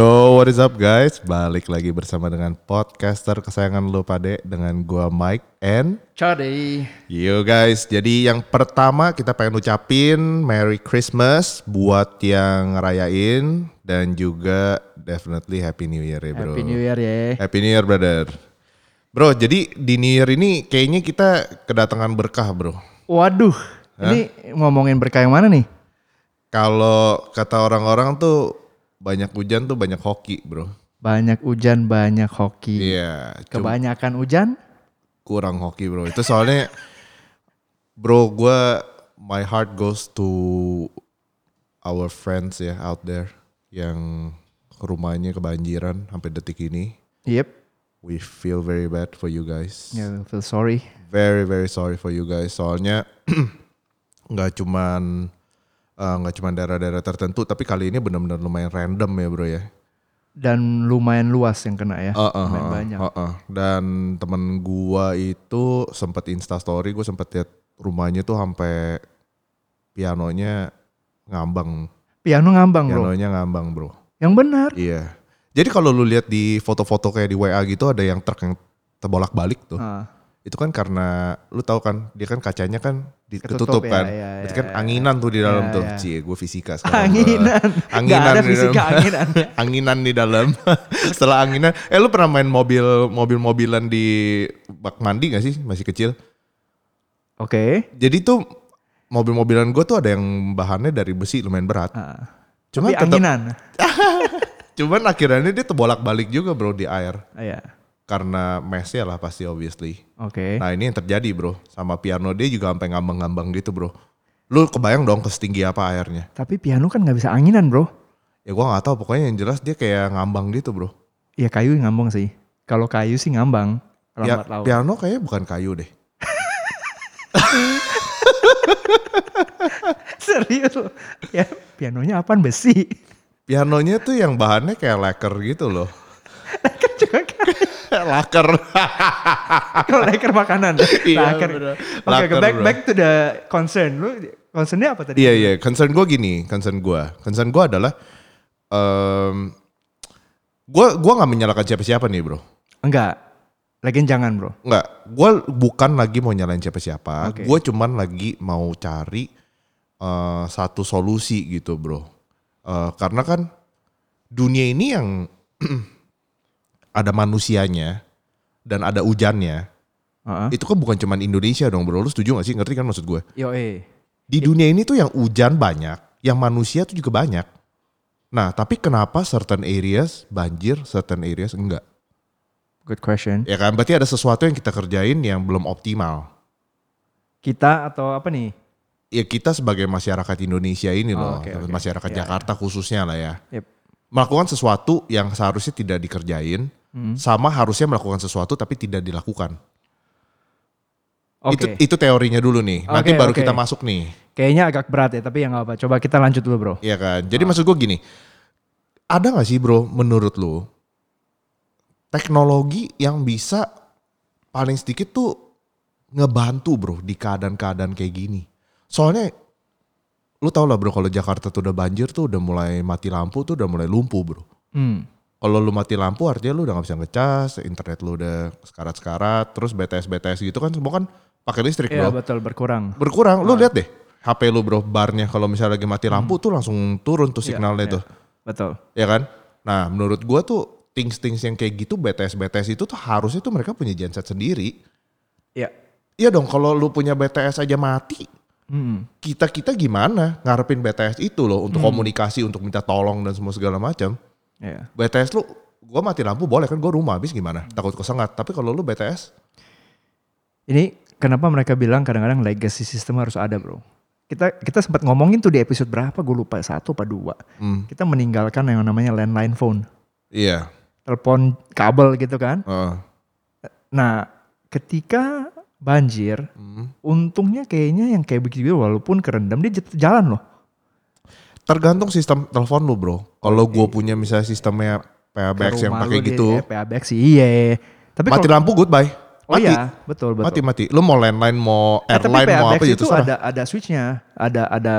Yo, what is up guys? Balik lagi bersama dengan podcaster kesayangan lo pade dengan gua Mike and Cari. Yo guys, jadi yang pertama kita pengen ucapin Merry Christmas buat yang ngerayain dan juga definitely Happy New Year ya bro. Happy New Year ya. Happy New Year brother. Bro, jadi di New Year ini kayaknya kita kedatangan berkah bro. Waduh, ini ngomongin berkah yang mana nih? Kalau kata orang-orang tuh banyak hujan tuh banyak hoki bro. Banyak hujan, banyak hoki. Iya, cuma Kebanyakan hujan? kurang hoki bro. Itu soalnya bro gue my heart goes to our friends ya out there yang rumahnya kebanjiran sampai detik ini. Yep. We feel very bad for you guys. Ya, feel sorry. Very very sorry for you guys. Soalnya nggak cuman eh, nggak cuman daerah-daerah tertentu, tapi kali ini benar-benar lumayan random ya bro ya. Dan lumayan luas yang kena ya. Uh, uh, Lumayan uh, banyak. uh, uh. Dan temen gua itu sempet insta story, gue sempet lihat rumahnya tuh sampai pianonya ngambang, Piano ngambang bro. pianonya ngambang bro. Yang benar. Iya. Jadi kalau lu lihat di foto-foto kayak di WA gitu ada yang truk yang terbolak balik tuh. Ah, Itu kan karena lu tahu kan dia kan kacanya kan Ketutup ditutup ya, kan. iya, Berarti iya, kan iya. anginan tuh di dalam Iya, tuh. iya. Cie, gue fisika sekarang. Anginan. Anginan Nggak ada di dalam. fisika anginan. anginan di dalam. Setelah anginan, eh lu pernah main mobil mobil-mobilan di bak mandi gak sih masih kecil? Oke. Jadi tuh mobil-mobilan gue tuh ada yang bahannya dari besi lumayan berat. Ah. Cuman tetap, anginan. cuman akhirnya dia terbolak-balik juga bro di air Ah, Iya. Karena mesnya lah pasti obviously. Oke. Nah ini yang terjadi bro sama piano dia juga sampai ngambang-ngambang gitu bro. Lu kebayang dong ke setinggi apa airnya? Tapi piano kan nggak bisa anginan bro. Ya gua nggak tahu pokoknya yang jelas dia kayak ngambang gitu bro. Iya kayu ngambang sih. Kalau kayu sih ngambang. Ya, piano kayaknya bukan kayu deh. Serius loh. Ya pianonya apaan besi. Pianonya tuh yang bahannya kayak lacquer gitu loh. Juga kayak lacquer. kalau laker makanan. Iya, Laker. Oke, Laker, back bro. back to the concern. Lu concernnya apa tadi? Iya iya, concern gue gini, concern gue, concern gue adalah, um, gue gua nggak menyalahkan siapa-siapa nih bro, Enggak. Lagian jangan, Bro. nggak, gue bukan lagi mau nyalain siapa-siapa, Oke. gue cuman lagi mau cari uh, satu solusi gitu bro, Uh, karena kan dunia ini yang ada manusianya dan ada hujannya, Heeh. itu kan bukan cuman Indonesia dong bro, lu setuju gak sih? Ngerti kan maksud gue? Yo, eh. Di dunia ini tuh yang hujan banyak, yang manusia tuh juga banyak. Nah, tapi kenapa certain areas banjir, certain areas enggak? Good question. Ya kan, berarti ada sesuatu yang kita kerjain yang belum optimal. Kita atau apa nih? Ya kita sebagai masyarakat Indonesia ini loh, Oh, oke, oke. masyarakat Ya, Jakarta khususnya lah ya. Yep. Melakukan sesuatu yang seharusnya tidak dikerjain, Hmm. sama harusnya melakukan sesuatu tapi tidak dilakukan. Oke. Itu itu teorinya dulu nih. Nanti Oke, baru oke. kita masuk nih. Kayaknya agak berat ya, tapi ya nggak apa. Coba kita lanjut dulu, Bro. Iya kan. Jadi Ah. maksud gue gini, ada gak sih bro menurut lu teknologi yang bisa paling sedikit tuh ngebantu bro di keadaan-keadaan kayak gini. Soalnya lu tau lah bro kalau Jakarta tuh udah banjir tuh udah mulai mati lampu tuh udah mulai lumpuh bro. Hmm. Kalau lu mati lampu artinya lu udah gak bisa ngecas, internet lu udah sekarat-sekarat, terus BTS-BTS gitu kan semua kan pakai listrik Iya bro. betul berkurang. Berkurang, lu lihat deh HP lu bro barnya kalau misalnya lagi mati lampu tuh langsung turun tuh Iya, signalnya iya. tuh. Betul. ya kan? Nah, menurut gua tuh things-things yang kayak gitu BTS BTS itu tuh harusnya tuh mereka punya genset sendiri. Iya. Iya dong, kalau lu punya BTS aja mati, Hmm. kita kita gimana ngarepin BTS itu loh untuk komunikasi, untuk minta tolong dan semua segala macam. Iya. BTS lu, gua mati lampu boleh kan, gua rumah habis gimana? Takut kesengat. Tapi kalau lu BTS, Ini kenapa mereka bilang kadang-kadang legacy system harus ada, Bro. Kita kita sempat ngomongin tuh di episode berapa, gue lupa satu apa dua. hmm, Kita meninggalkan yang namanya landline phone, iya, telepon kabel gitu kan. Heeh. Nah, ketika banjir, Hmm. untungnya kayaknya yang kayak begitu walaupun kerendam dia jalan loh. Tergantung sistem telepon lu bro. Kalau gua punya misalnya sistemnya PABX yang pakai lu dia- gitu, PABX sih iya. Tapi mati kalau- lampu goodbye. Oh Mati. iya, betul betul. Mati mati. Lu mau landline, mau Eh, airline, mau PABX apa gitu itu terserah. ada ada switchnya, ada ada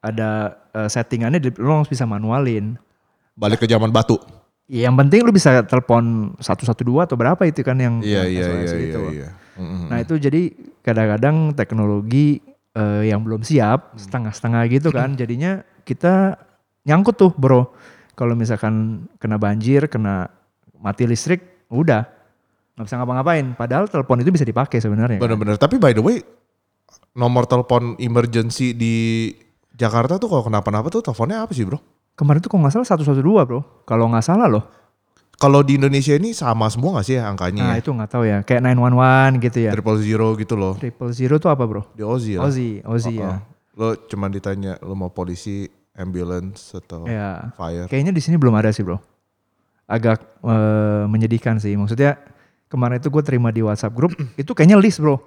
ada eh, settingannya lo langsung bisa manualin. Balik ke zaman batu. Ya, yang penting lu bisa telepon 112 atau berapa itu kan yang Iya yang iya SOS iya itu. iya. iya. Mm-mm. Nah itu jadi kadang-kadang teknologi eh, yang belum siap setengah-setengah gitu kan jadinya kita nyangkut tuh bro kalau misalkan kena banjir kena mati listrik udah nggak bisa ngapa-ngapain padahal telepon itu bisa dipakai sebenarnya kan. Bener-bener. Tapi by the way, nomor telepon emergency di Jakarta tuh kalau kenapa-napa tuh teleponnya apa sih bro? kemarin tuh kalau nggak salah 112 bro kalau nggak salah loh Kalau di Indonesia ini sama semua gak sih ya angkanya? nah ya? itu nggak tahu ya kayak 911 gitu ya Triple zero gitu loh. triple zero tuh apa bro Di Ozi lah. Ozi Ozi Oh, ya oh. Lo cuma ditanya lo mau polisi, ambulance atau ya fire. Kayaknya di sini belum ada sih bro. Agak eh, menyedihkan sih. Maksudnya kemarin itu gue terima di WhatsApp grup itu kayaknya list bro.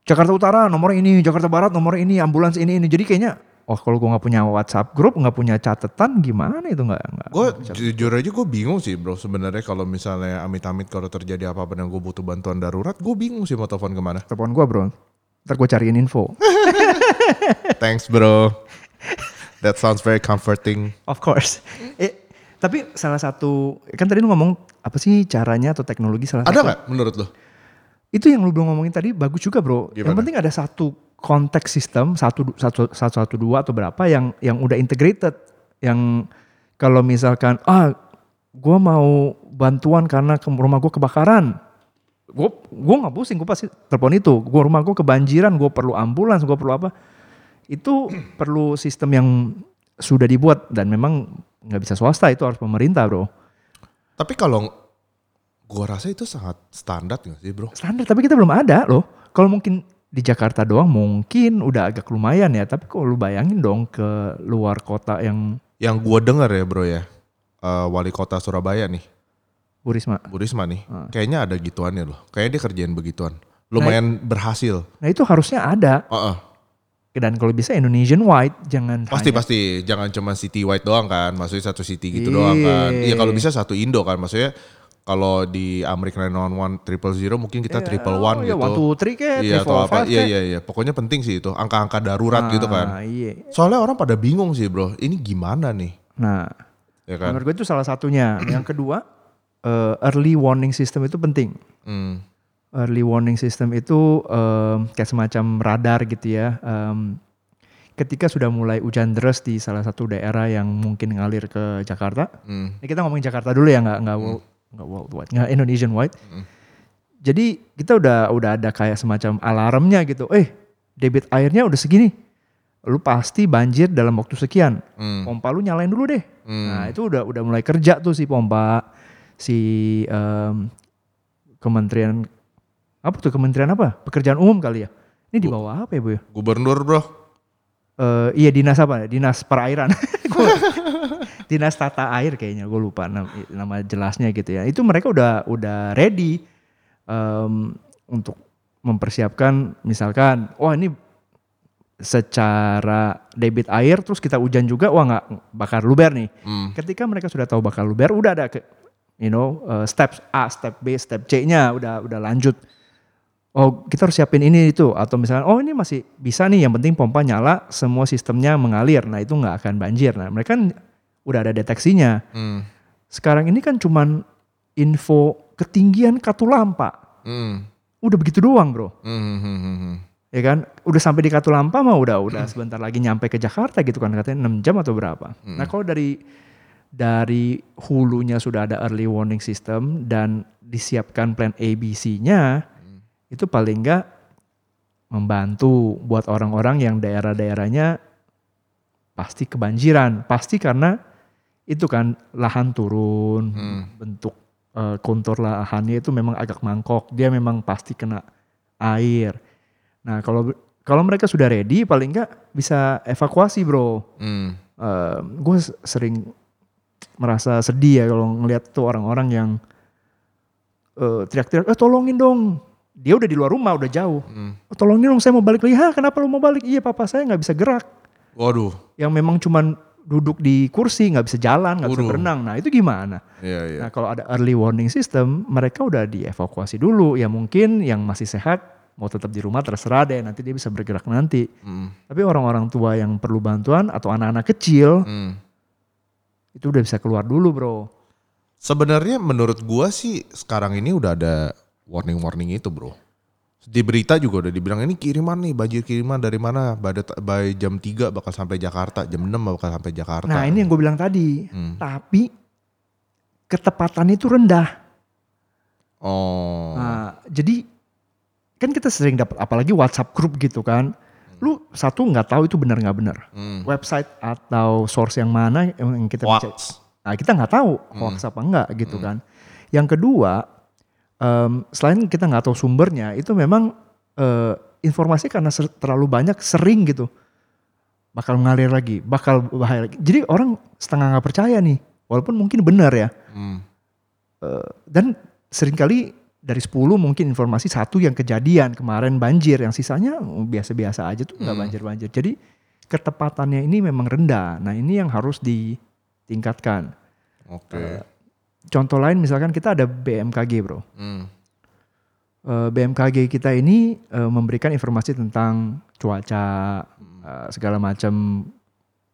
Jakarta Utara nomor ini, Jakarta Barat nomor ini, ambulans ini ini. Jadi kayaknya, oh kalau gue nggak punya WhatsApp grup, nggak punya catatan, gimana itu nggak? nggak- Gue jujur aja gue bingung sih bro sebenarnya kalau misalnya amit-amit kalau terjadi apa-apa dan gue butuh bantuan darurat, gue bingung sih mau telepon ke mana. Telepon gue bro. Ntar gue cariin info. Thanks bro. That sounds very comforting. of course. Eh, tapi salah satu kan tadi lu ngomong apa sih caranya atau teknologi salah Ada satu nggak menurut lo? itu yang lu belum ngomongin tadi bagus juga bro. Yang Gimana? penting ada satu konteks sistem satu satu satu satu dua atau berapa yang yang udah integrated. Yang kalau misalkan ah gue mau bantuan karena ke rumah gue kebakaran, gue gue nggak pusing gue pasti telepon itu. Gue rumah gue kebanjiran, gue perlu ambulans, gue perlu apa? Itu perlu sistem yang sudah dibuat dan memang nggak bisa swasta itu harus pemerintah bro. Tapi kalau gue rasa itu sangat standar gak sih bro? standar tapi kita belum ada loh kalau mungkin di Jakarta doang mungkin udah agak lumayan ya tapi kalau lu bayangin dong ke luar kota yang Yang gue dengar ya bro ya, eh, wali kota Surabaya nih, Bu Risma Bu Risma nih, Ah. kayaknya ada gituannya loh. Kayaknya dia kerjain begituan. Lumayan berhasil. nah itu harusnya ada Heeh. Dan kalau bisa Indonesian wide jangan Pasti hanya- pasti, jangan cuma city wide doang kan, maksudnya satu city gitu doang kan. Iya kalau bisa satu Indo kan, maksudnya kalau di Amerika 911 triple zero mungkin kita triple one oh, ya, gitu. one, two, three kayak, Iya atau apa? Iya iya iya. Pokoknya penting sih itu angka-angka darurat gitu kan. Nah, iya. Soalnya orang pada bingung sih bro, ini gimana nih? Nah, Ya kan? menurut gue itu salah satunya. Yang kedua, eh, early warning system itu penting. Hmm. Early warning system itu em, kayak semacam radar gitu ya. Em, ketika sudah mulai hujan deras di salah satu daerah yang mungkin ngalir ke Jakarta, Hmm. Ini kita ngomongin Jakarta dulu ya, nggak nggak world, nggak worldwide, nggak Indonesian wide. Jadi kita udah udah ada kayak semacam alarmnya gitu. Eh, debit airnya udah segini. Lu pasti banjir dalam waktu sekian. Hmm. Pompa lu nyalain dulu deh. Hmm. Nah itu udah udah mulai kerja tuh si pompa, si em, kementerian apa tuh kementerian apa? Pekerjaan umum kali ya. Ini di bawah apa ya bu ya? Gubernur bro. Eh, iya dinas apa? Dinas perairan. Dinas tata air kayaknya gue lupa nama, nama jelasnya gitu ya. Itu mereka udah udah ready em, untuk mempersiapkan misalkan, wah ini secara debit air terus kita hujan juga, wah nggak bakar luber nih. Hmm. Ketika mereka sudah tahu bakar luber, udah ada ke, you know eh, step A, step B, step C-nya udah udah lanjut. Oh kita harus siapin ini itu atau misalnya oh ini masih bisa nih yang penting pompa nyala semua sistemnya mengalir nah itu nggak akan banjir nah mereka kan udah ada deteksinya Hmm. sekarang ini kan cuman info ketinggian katulampa Hmm. udah begitu doang bro Hmm. Hmm. Hmm. Hmm. ya kan udah sampai di katulampa mah udah udah sebentar lagi nyampe ke Jakarta gitu kan katanya 6 jam atau berapa nah kalau dari dari hulunya sudah ada early warning system dan disiapkan plan ABC-nya itu paling enggak membantu buat orang-orang yang daerah-daerahnya pasti kebanjiran pasti karena itu kan lahan turun Hmm. bentuk eh, kontur lahannya itu memang agak mangkok dia memang pasti kena air nah kalau kalau mereka sudah ready paling enggak bisa evakuasi bro Hmm. gue sering merasa sedih ya kalau ngelihat tuh orang-orang yang eh, teriak-teriak, eh tolongin dong. Dia udah di luar rumah, udah jauh. Hmm. "Oh, tolongin dong, saya mau balik lagi. Hah, kenapa lu mau balik? Iya, papa saya nggak bisa gerak. Waduh. Yang memang cuman duduk di kursi, nggak bisa jalan, nggak bisa berenang. Nah itu gimana? Iya iya. Nah kalau ada early warning system, mereka udah dievakuasi dulu. Ya mungkin yang masih sehat mau tetap di rumah terserah deh. Nanti dia bisa bergerak nanti. Hmm. Tapi orang-orang tua yang perlu bantuan atau anak-anak kecil Hmm. itu udah bisa keluar dulu bro. Sebenarnya menurut gua sih sekarang ini udah ada warning-warning itu bro. Di berita juga udah dibilang ini kiriman nih banjir kiriman dari mana by, jam 3 bakal sampai Jakarta, jam 6 bakal sampai Jakarta. Nah ini yang gue bilang tadi. Hmm. Tapi ketepatannya itu rendah. Oh. Nah, jadi kan kita sering dapat apalagi WhatsApp group gitu kan. Lu satu nggak tahu itu benar nggak benar. Hmm. Website atau source yang mana yang kita Hoax. Nah, kita nggak tahu hoax apa enggak gitu kan. Yang kedua, em, selain kita nggak tahu sumbernya, itu memang eh, informasi karena ser- terlalu banyak sering gitu bakal mengalir lagi, bakal bahaya lagi. Jadi orang setengah nggak percaya nih, walaupun mungkin benar ya. Hmm. Dan sering kali dari 10 mungkin informasi satu yang kejadian kemarin banjir, yang sisanya biasa-biasa aja tuh nggak banjir-banjir. Jadi ketepatannya ini memang rendah. Nah ini yang harus ditingkatkan. Oke. Contoh lain misalkan kita ada BMKG bro. Hmm. Eh, BMKG kita ini eh, memberikan informasi tentang cuaca eh, segala macam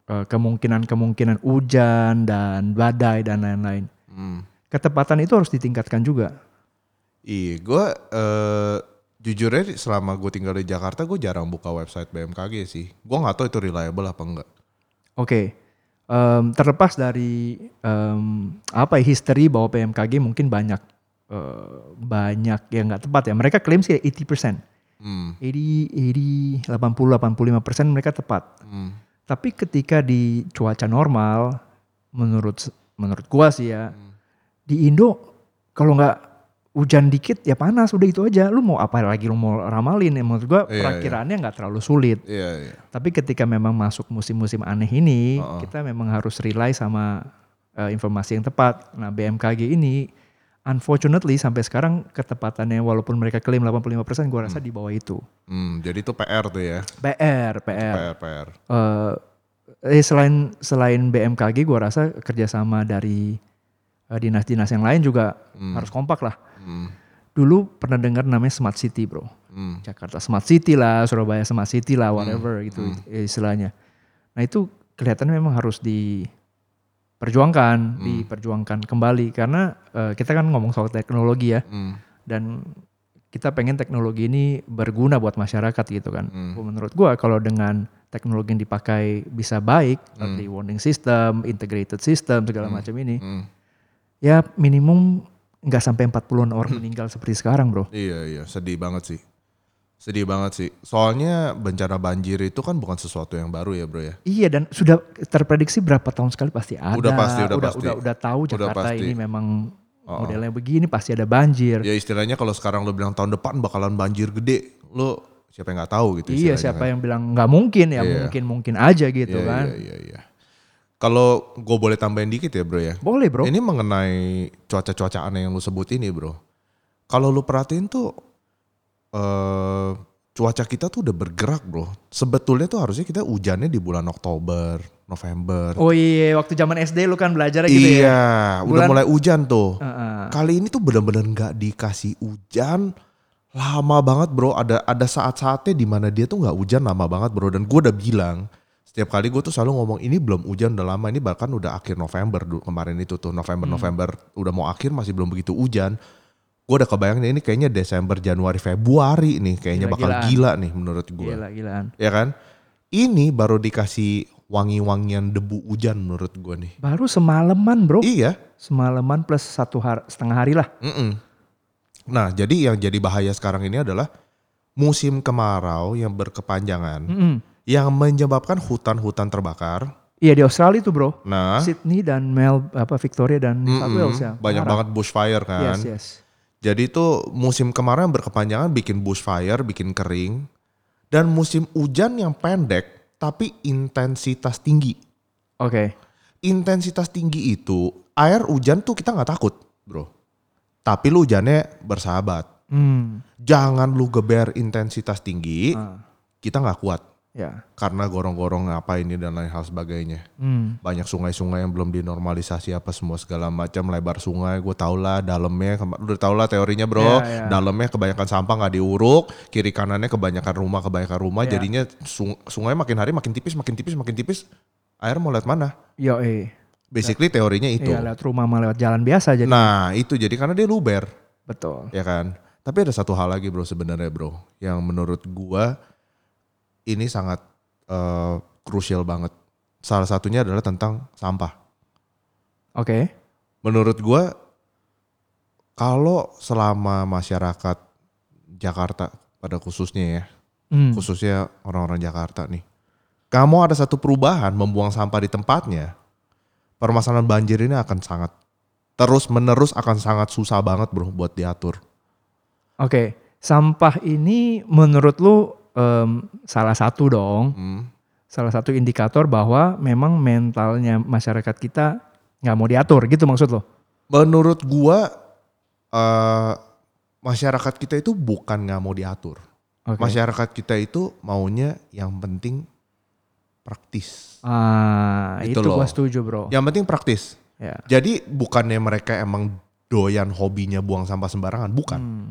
kemungkinan-kemungkinan hujan dan badai dan lain-lain. Hmm. Ketepatan itu harus ditingkatkan juga. Iya, gue eh jujur aja selama gue tinggal di Jakarta gue jarang buka website BMKG sih. Gue nggak tahu itu reliable apa enggak. Oke, em, terlepas dari em, apa ya history bahwa BMKG mungkin banyak eh, banyak yang nggak tepat ya. Mereka klaim sih 80%. Hmm. 80, 80, 85 persen mereka tepat. Hmm. Tapi ketika di cuaca normal, menurut menurut gua sih ya, di Indo kalau nggak hujan dikit ya panas udah itu aja. Lu mau apa lagi lu mau ramalin ya menurut gua Iya, perakiraannya nggak terlalu sulit. Iya, iya. Tapi ketika memang masuk musim-musim aneh ini, Uh-uh. kita memang harus rely sama eh, informasi yang tepat. Nah BMKG ini, unfortunately sampai sekarang ketepatannya walaupun mereka klaim 85%, gua rasa di bawah itu. Hmm, jadi itu PR tuh ya. PR, PR. PR, PR. eh eh, selain selain BMKG gua rasa kerjasama dari eh, dinas-dinas yang lain juga harus kompak lah. Hmm. Dulu pernah dengar namanya smart city bro, Hmm. Jakarta smart city lah, Surabaya smart city lah, whatever gitu istilahnya. Nah itu kelihatannya memang harus diperjuangkan, diperjuangkan kembali karena eh, kita kan ngomong soal teknologi ya Hmm. dan kita pengen teknologi ini berguna buat masyarakat gitu kan. Hmm. Menurut gua kalau dengan teknologi yang dipakai bisa baik, early warning system, integrated system segala macam ini, Hmm. ya minimum nggak sampai 40-an orang meninggal seperti sekarang, Bro. Iya, iya. Sedih banget sih. Sedih banget sih. Soalnya bencana banjir itu kan bukan sesuatu yang baru ya bro ya. Iya dan sudah terprediksi berapa tahun sekali pasti ada. Udah pasti, udah udah, pasti. Udah, udah tahu Udah Jakarta pasti. ini memang modelnya begini pasti ada banjir. Ya istilahnya kalau sekarang lo bilang tahun depan bakalan banjir gede. Lo siapa yang nggak tahu gitu iya siapa kan. yang bilang nggak mungkin ya Iya. mungkin mungkin aja gitu Iya, kan. Iya, iya, iya. Kalau gue boleh tambahin dikit ya bro ya. Boleh bro. Ini mengenai cuaca-cuaca aneh yang lu sebut ini bro. Kalau lu perhatiin tuh eh cuaca kita tuh udah bergerak bro. Sebetulnya tuh harusnya kita hujannya di bulan Oktober, November. Oh iya waktu zaman SD lu kan belajar gitu ya. iya, udah Bulan- mulai hujan tuh. Heeh. Kali ini tuh bener-bener nggak dikasih hujan lama banget bro. Ada ada saat-saatnya di mana dia tuh nggak hujan lama banget bro. Dan gue udah bilang setiap kali gue tuh selalu ngomong ini belum hujan udah lama ini bahkan udah akhir November kemarin itu tuh November November udah mau akhir masih belum begitu hujan. Gue udah kebayang nih, ini kayaknya Desember Januari Februari nih kayaknya bakal Gila-gilaan. gila nih menurut gue. Gila gilaan. Ya kan? Ini baru dikasih wangi-wangian debu hujan menurut gue nih. Baru semalaman bro. Iya. Semalaman plus satu hari, setengah hari lah. Mm-mm. Nah, jadi yang jadi bahaya sekarang ini adalah musim kemarau yang berkepanjangan Mm-mm. Yang menyebabkan hutan-hutan terbakar. Iya di Australia tuh bro. Nah, Sydney dan Mel apa Victoria dan New South Wales ya. banyak Parah. banget bushfire kan. Yes yes. Jadi itu musim kemarau yang berkepanjangan bikin bushfire, bikin kering. Dan musim hujan yang pendek tapi intensitas tinggi. Oke. Intensitas tinggi itu air hujan tuh kita nggak takut, bro. Tapi lu hujannya bersahabat. Hmm. Jangan lu geber intensitas tinggi, Ah, kita nggak kuat. Ya. karena gorong-gorong apa ini dan lain hal sebagainya. Hmm. Banyak sungai-sungai yang belum dinormalisasi apa semua segala macam lebar sungai. Gue tau lah dalamnya, udah tau lah teorinya bro. Iya, iya. Dalamnya kebanyakan sampah nggak diuruk, kiri kanannya kebanyakan rumah, kebanyakan rumah. Iya. Jadinya sung- sungai makin hari makin tipis, makin tipis, makin tipis. Air mau lihat mana? Yo eh. Basically teorinya itu. Iya lewat rumah sama lewat jalan biasa jadi. Nah itu jadi karena dia luber, Betul. ya kan. Tapi ada satu hal lagi bro sebenarnya bro, yang menurut gua ini sangat eh, krusial banget. Salah satunya adalah tentang sampah. Oke. Menurut gua kalau selama masyarakat Jakarta pada khususnya ya, Hmm. khususnya orang-orang Jakarta nih, kamu ada satu perubahan membuang sampah di tempatnya, permasalahan banjir ini akan sangat terus menerus akan sangat susah banget bro buat diatur. Oke. Sampah ini menurut lu em, salah satu dong. Hmm. Salah satu indikator bahwa memang mentalnya masyarakat kita nggak mau diatur gitu maksud lo? Menurut gua eh, masyarakat kita itu bukan nggak mau diatur. Oke. Masyarakat kita itu maunya yang penting praktis. Ah, Itu itu, loh. gua setuju bro. Yang penting praktis. Ya. Jadi bukannya mereka emang doyan hobinya buang sampah sembarangan, bukan. Hmm.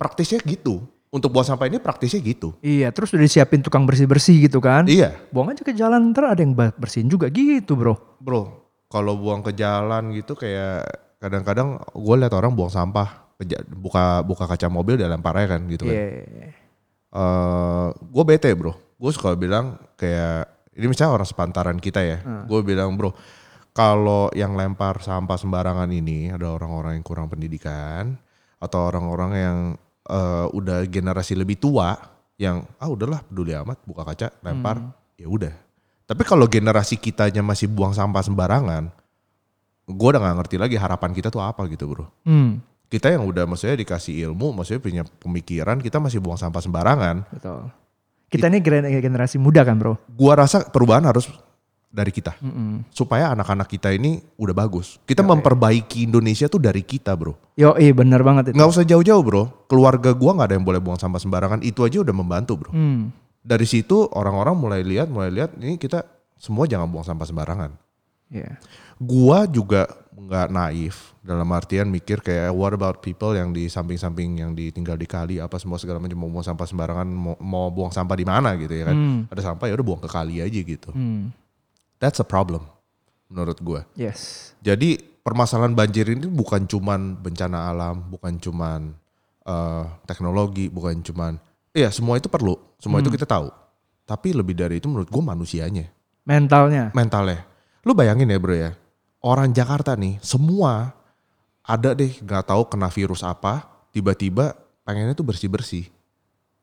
Praktisnya gitu. Untuk buang sampah ini praktisnya gitu. Iya, terus udah disiapin tukang bersih-bersih gitu kan. Iya, Buang aja ke jalan ntar ada yang bersihin juga gitu bro. bro. Kalau buang ke jalan gitu kayak kadang-kadang gue lihat orang buang sampah, buka buka kaca mobil dia lempar aja kan gitu kan. Iya. gue bete bro. Gue suka bilang kayak ini misalnya orang sepantaran kita ya. Gue bilang bro, kalau yang lempar sampah sembarangan ini ada orang-orang yang kurang pendidikan atau orang-orang yang eh, udah generasi lebih tua yang ah udahlah peduli amat buka kaca lempar ya udah. Tapi kalau generasi kitanya masih buang sampah sembarangan, gue udah gak ngerti lagi harapan kita tuh apa gitu bro Hmm, kita yang udah maksudnya dikasih ilmu, maksudnya punya pemikiran, kita masih buang sampah sembarangan. betul. Kita ini gener- generasi muda kan bro. Gua rasa perubahan harus dari kita Mm-mm. supaya anak-anak kita ini udah bagus. Kita memperbaiki Indonesia tuh dari kita, Bro. Yo, iya bener banget itu. Nggak usah jauh-jauh, Bro. Keluarga gua nggak ada yang boleh buang sampah sembarangan. Itu aja udah membantu, Bro. Hmm, Dari situ orang-orang mulai lihat, mulai lihat ini kita semua jangan buang sampah sembarangan. iya. Gua juga nggak naif dalam artian mikir kayak what about people yang di samping-samping yang ditinggal di kali apa semua segala macam mau buang sampah sembarangan mau, mau buang sampah di mana gitu ya kan Hmm. ada sampah ya udah buang ke kali aja gitu Hmm, that's a problem menurut gua yes. jadi permasalahan banjir ini bukan cuman bencana alam bukan cuman eh, teknologi bukan cuman iya semua itu perlu semua itu kita tahu tapi lebih dari itu menurut gua manusianya Mentalnya. mentalnya. Lu bayangin ya bro ya, orang Jakarta nih semua ada deh nggak tahu kena virus apa, tiba-tiba pengennya tuh bersih-bersih.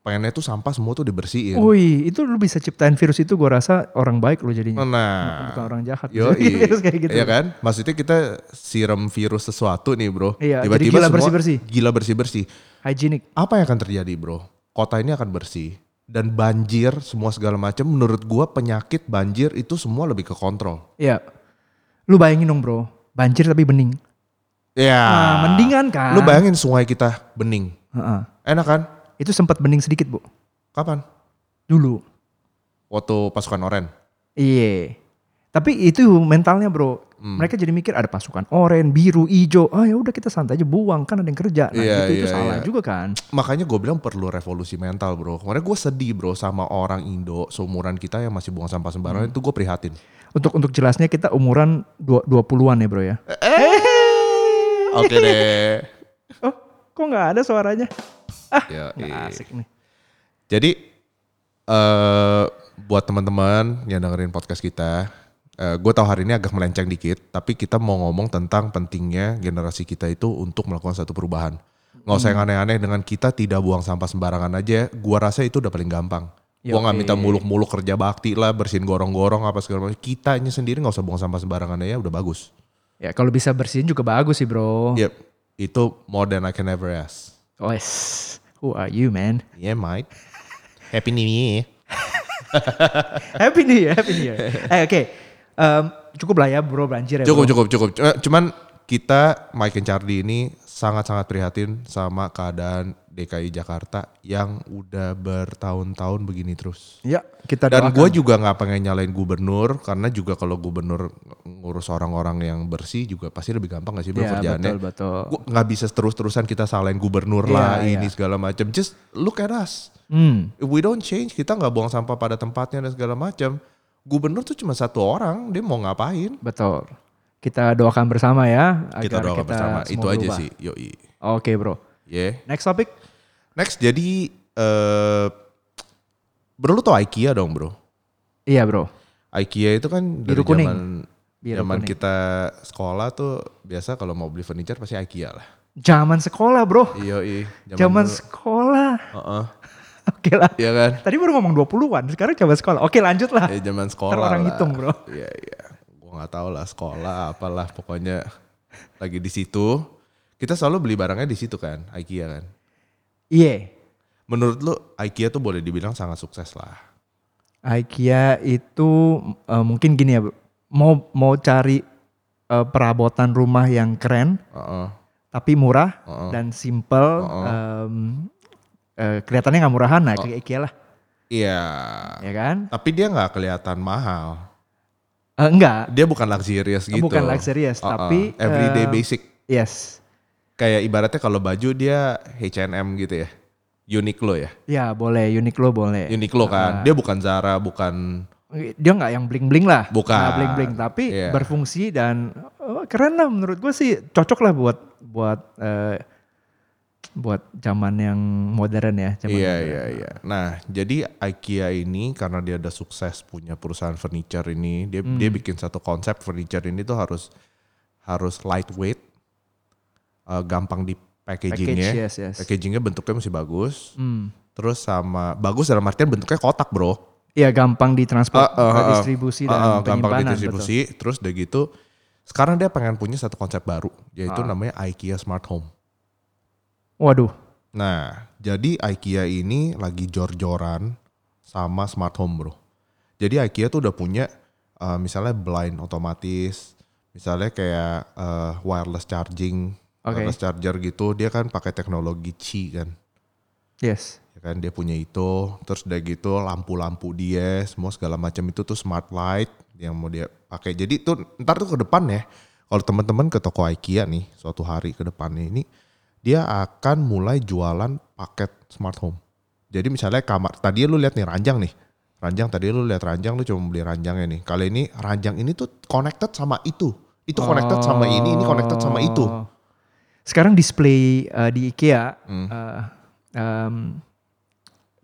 Pengennya tuh sampah semua tuh dibersihin. Wih, itu lu bisa ciptain virus itu gua rasa orang baik lu jadinya. Nah, Bukan orang jahat. yo virus kayak gitu. Iya kan? Maksudnya kita siram virus sesuatu nih bro. Iya, tiba-tiba gila semua bersih-bersih. Gila bersih-bersih. Hygienic. Apa yang akan terjadi bro? Kota ini akan bersih. Dan banjir semua segala macam menurut gua penyakit banjir itu semua lebih ke kontrol. Iya. Lu bayangin dong bro, banjir tapi bening. Ya. Nah, mendingan kan? Lu bayangin sungai kita bening. Heeh. Enak kan? Itu sempat bening sedikit bu, Kapan? dulu. Waktu pasukan oren. Iya. Tapi itu mentalnya bro. Hmm. Mereka jadi mikir ada pasukan oranye, biru, hijau. Ah ya udah kita santai aja buang kan ada yang kerja. Nah Iya, itu itu iya, salah iya. juga kan. Makanya gue bilang perlu revolusi mental bro. Kemarin gue sedih bro sama orang Indo seumuran kita yang masih buang sampah Hmm. sembarangan itu gue prihatin. Untuk untuk jelasnya kita umuran dua, 20-an ya bro ya. Oke deh. Oh kok nggak ada suaranya? Ah Ya, iya. asik nih. Jadi eh buat teman-teman yang dengerin podcast kita, gue tahu hari ini agak melenceng dikit, tapi kita mau ngomong tentang pentingnya generasi kita itu untuk melakukan satu perubahan. Nggak usah yang aneh-aneh dengan kita tidak buang sampah sembarangan aja. Gua rasa itu udah paling gampang. Gua nggak minta muluk-muluk kerja bakti lah, bersihin gorong-gorong apa segala macam. Kitanya sendiri nggak usah buang sampah sembarangan aja, udah bagus. Ya kalau bisa bersihin juga bagus sih bro. Yep, itu more than I can ever ask. Yes. Who are you man? Yeah, mate. Happy New Year. happy New Year, Happy New Year. Eh oke, Em, cukup lah ya bro banjir ya Cukup, bro. cukup, cukup. Cuma- Cuman kita Mike and Charlie ini sangat-sangat prihatin sama keadaan DKI Jakarta yang udah bertahun-tahun begini terus. Ya kita Dan gue juga nggak pengen nyalain gubernur karena juga kalau gubernur ngurus orang-orang yang bersih juga pasti lebih gampang gak sih Ya kerjaannya. betul betul. Gua nggak bisa terus-terusan kita salahin gubernur Iya, lah iya. ini segala macam. Just look at us. Hmm. If we don't change, kita nggak buang sampah pada tempatnya dan segala macam. Gubernur tuh cuma satu orang, dia mau ngapain? Betul. Kita doakan bersama ya. Kita agar doakan bersama. semua Itu aja berubah. sih. Yoi. Oke bro. Yeah. Next topic. Next jadi eh bro lu tau IKEA dong bro? Iya bro. IKEA itu kan dari Biru kuning. zaman Biru zaman kuning. kita sekolah tuh biasa kalau mau beli furniture pasti IKEA lah. Zaman sekolah bro. Iya iya. Zaman dulu. sekolah. Heeh. Oke lah. Iya kan? Tadi baru ngomong 20-an, sekarang zaman sekolah. Oke lanjut lah. Ya zaman sekolah Ntar orang lah. hitung, bro. Iya iya. Nggak tahu lah sekolah apalah pokoknya lagi di situ. Kita selalu beli barangnya di situ kan, IKEA kan. Iya. Menurut lu IKEA tuh boleh dibilang sangat sukses lah. IKEA itu eh, mungkin gini ya, mau mau cari eh, perabotan rumah yang keren Heeh. tapi murah Heeh. dan simple, em, eh, kelihatannya nggak murahan, nah ke IKEA lah, Iya. ya kan? Tapi dia nggak kelihatan mahal. Eh, enggak, Dia bukan luxurious gitu. bukan luxurious, Uh-uh. tapi everyday eh, basic. yes, Kayak ibaratnya kalau baju dia H&M gitu ya. Uniqlo ya. ya boleh, Uniqlo boleh. Uniqlo kan. Dia bukan Zara, bukan dia nggak yang bling bling lah, Bukan. Nggak bling bling, tapi Iya. berfungsi dan oh, keren lah menurut gue sih cocok lah buat buat eh, buat zaman yang modern ya. Zaman Iya modern. iya iya. Nah, jadi IKEA ini karena dia udah sukses punya perusahaan furniture ini, dia Hmm. dia bikin satu konsep furniture ini tuh harus harus lightweight, uh, gampang di packagingnya. Package, yes, yes. Packagingnya bentuknya masih bagus. Hmm. Terus sama bagus dalam artian bentuknya kotak bro. Iya gampang ditransport, Uh, uh, uh, distribusi uh, dan uh, gampang didistribusi. Terus udah gitu, sekarang dia pengen punya satu konsep baru, yaitu Ah. namanya IKEA Smart Home. Waduh, Nah, jadi IKEA ini lagi jor-joran sama smart home bro. Jadi IKEA tuh udah punya uh, misalnya blind otomatis, misalnya kayak uh, wireless charging, Oke. wireless charger gitu. Dia kan pakai teknologi Qi kan, yes. ya kan dia punya itu. Terus udah gitu lampu-lampu dia, semua segala macam itu tuh smart light yang mau dia pakai. Jadi tuh ntar tuh ke depan ya, kalau teman-teman ke toko IKEA nih suatu hari ke depannya ini dia akan mulai jualan paket smart home. Jadi misalnya kamar, tadi lu lihat nih ranjang nih. Ranjang tadi lu lihat ranjang lu cuma beli ranjangnya nih. Kali ini ranjang ini tuh connected sama itu. Itu connected sama ini, ini connected sama itu. Oh. Sekarang display uh, di IKEA, Hmm. uh, um,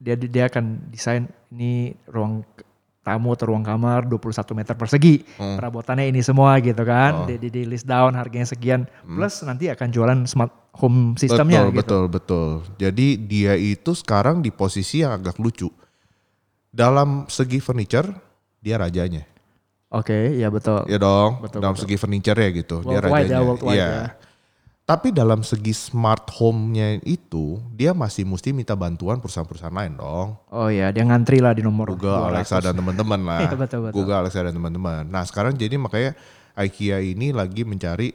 dia dia akan desain ini ruang tamu atau ruang kamar 21 meter persegi. Hmm. Perabotannya ini semua gitu Oh. kan. Di, di, di list down harganya sekian. Plus nanti akan jualan smart home sistemnya Hmm. betul, gitu. betul, betul. Jadi dia itu sekarang di posisi yang agak lucu. Dalam segi furniture, dia rajanya. Oke, ya betul. Ya dong, Betul, dalam segi furniture ya gitu. dia Worldwide ya, rajanya. worldwide Iya. ya. Tapi dalam segi smart home-nya itu, dia masih mesti minta bantuan perusahaan-perusahaan lain dong. Oh ya, dia ngantri lah di nomor Google, 200. Alexa dan teman-teman lah. Iya, betul, betul. Google, Alexa dan teman-teman. Nah sekarang jadi makanya IKEA ini lagi mencari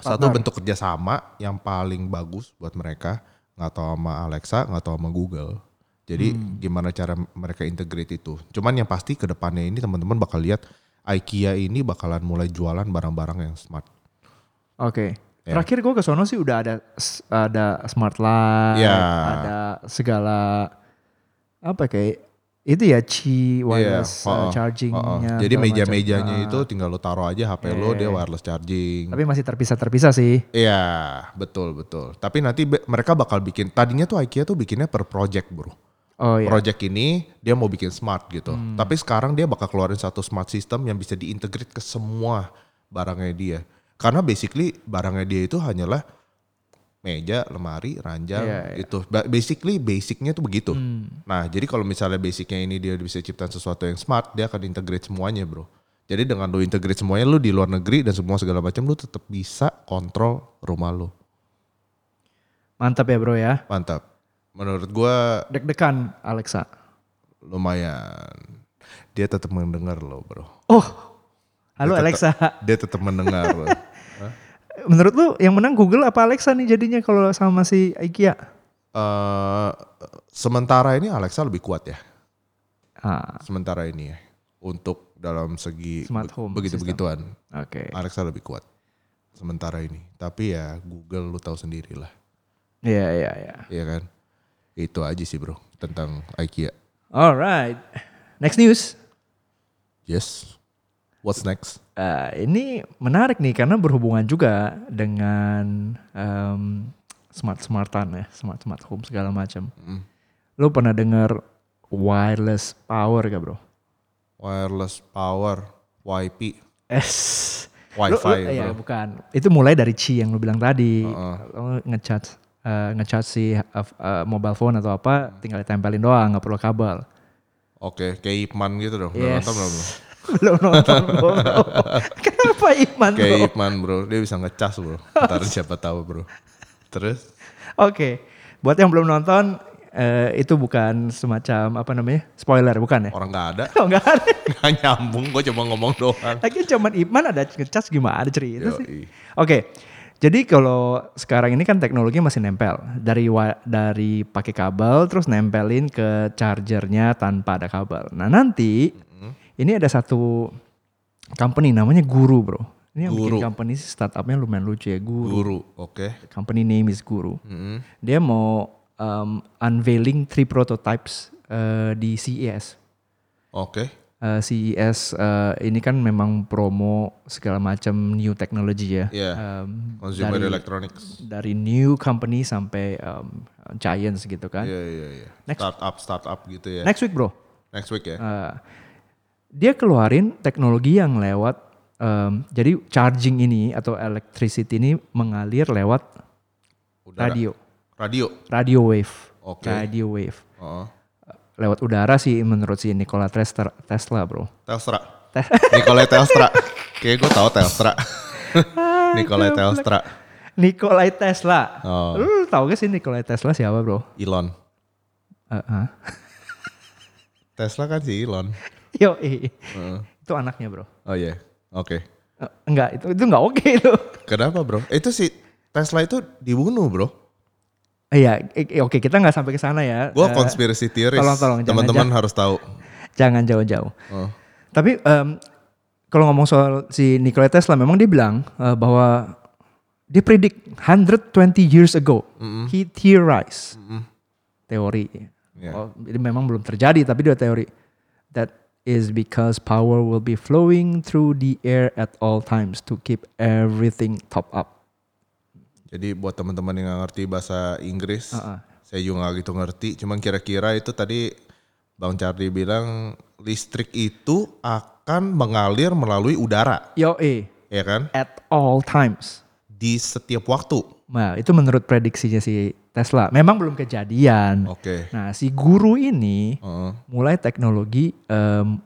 satu Partner. bentuk kerjasama yang paling bagus buat mereka. Nggak tahu sama Alexa, nggak tahu sama Google. Jadi Hmm. gimana cara mereka integrate itu. Cuman yang pasti ke depannya ini teman-teman bakal lihat IKEA ini bakalan mulai jualan barang-barang yang smart. Oke. Ya. Terakhir gue ke sono sih udah ada ada smart light, Ya. ada segala apa kayak itu ya Qi wireless Iya, uh, oh, chargingnya. oh, oh. Jadi meja-mejanya itu tinggal lo taruh aja HP Iya, lo dia iya. wireless charging. Tapi masih terpisah-terpisah sih. Iya, betul betul. Tapi nanti be- mereka bakal bikin. Tadinya tuh IKEA tuh bikinnya per project, bro. Oh iya. Project ini dia mau bikin smart gitu. Hmm. Tapi sekarang dia bakal keluarin satu smart system yang bisa diintegrate ke semua barangnya dia. Karena basically barangnya dia itu hanyalah meja, lemari, ranjang Iya, iya. itu. Ba- Basically basicnya tuh begitu. Hmm. Nah, jadi kalau misalnya basicnya ini dia bisa ciptain sesuatu yang smart, dia akan integrate semuanya, bro. Jadi dengan lu integrate semuanya, lu di luar negeri dan semua segala macam, lu tetap bisa kontrol rumah lu. Mantap ya bro ya. Mantap. Menurut gua Deg-degan Alexa. lumayan. Dia tetap mendengar lo, bro. Oh, halo Dia Alexa. Dia tetap mendengar lo. Menurut lu yang menang Google apa Alexa nih jadinya kalau sama si IKEA? Eh, sementara ini Alexa lebih kuat ya. Ah, Sementara ini ya. Untuk dalam segi Smart home begitu-begituan. oke. Alexa lebih kuat. Sementara ini. Tapi ya Google lu tahu sendiri lah. Iya iya iya. Iya kan? Itu aja sih bro. Tentang IKEA. Alright. Next news. Yes. What's next? Eh, ini menarik nih karena berhubungan juga dengan em, smart smartan ya, smart smart home segala macam. Mm. Lu pernah dengar wireless power gak bro? Wireless power, YP, S. Wi-Fi. Iya, bro. bukan. Itu mulai dari Qi yang lu bilang tadi. Heeh. Lu ngechat eh, ngechat si eh, eh, mobile phone atau apa, tinggal ditempelin doang, nggak perlu kabel. Oke, kayak Ipman gitu dong. Yes. nonton belum? bro? Belum nonton bro. Kenapa Iman bro? Kayak Ipman bro, dia bisa ngecas bro. Ntar siapa tahu bro. Terus? Oke, buat yang belum nonton, eh, itu bukan semacam apa namanya spoiler bukan ya? Orang nggak ada, Oh nggak ada. nggak nyambung. Gue cuma ngomong doang. Lagi cuman Iman ada ngecas gimana cerita sih? Oke, jadi kalau sekarang ini kan teknologi masih nempel dari dari pakai kabel terus nempelin ke chargernya tanpa ada kabel. Nah nanti ini ada satu company namanya Guru bro. Ini yang bikin Guru. company sih startupnya lumayan lucu ya Guru. Guru, oke. Company name is Guru. Mm-mm. Dia mau um, unveiling three prototypes uh, di CES. Oke. Uh, CES uh, ini kan memang promo segala macam new technology ya. Iya. Um, Consumer dari, electronics. dari new company sampai um, giants gitu kan. Iya iya iya. Next. Startup startup gitu ya. Next week bro, Next week ya. uh, dia keluarin teknologi yang lewat, um, jadi charging ini atau electricity ini mengalir lewat Udara. radio, Radio. radio wave, Oke. radio wave. Oh. Lewat udara sih menurut si Nikola Tesla, Tesla bro. Telstra. Nikolai Telstra. Kayak gue tahu Telstra. Nikolai Telstra. Nikolai Tesla. Oh. Lu tahu gak sih Nikolai Tesla siapa bro? Elon. Uh, uh. Tesla kan si Elon. Yo, eh. Heeh. itu anaknya bro. Oh iya. Oke. Eh, enggak, itu itu enggak oke itu. Kenapa bro? Itu si Tesla itu dibunuh bro. Iya, eh, eh, oke kita nggak sampai ke sana ya. Gue Eh, conspiracy theories. tolong, tolong, jangan- Teman-teman harus tahu. jangan jauh-jauh. Oh. Tapi em, kalau ngomong soal si Nikola Tesla, memang dia bilang eh, bahwa dia predict 120 years ago, he theorized teori. Ya. Oh, ini memang belum terjadi, tapi dia teori that is because power will be flowing through the air at all times to keep everything top up. Jadi buat teman-teman yang ngerti bahasa Inggris, Uh-uh. saya juga nggak gitu ngerti. Cuman kira-kira itu tadi Bang Charlie bilang listrik itu akan mengalir melalui udara, Yo, eh, ya kan? at all times. Di setiap waktu. Nah, itu menurut prediksinya si Tesla. Memang belum kejadian. Oke. Nah, si guru ini Heeh. mulai teknologi em,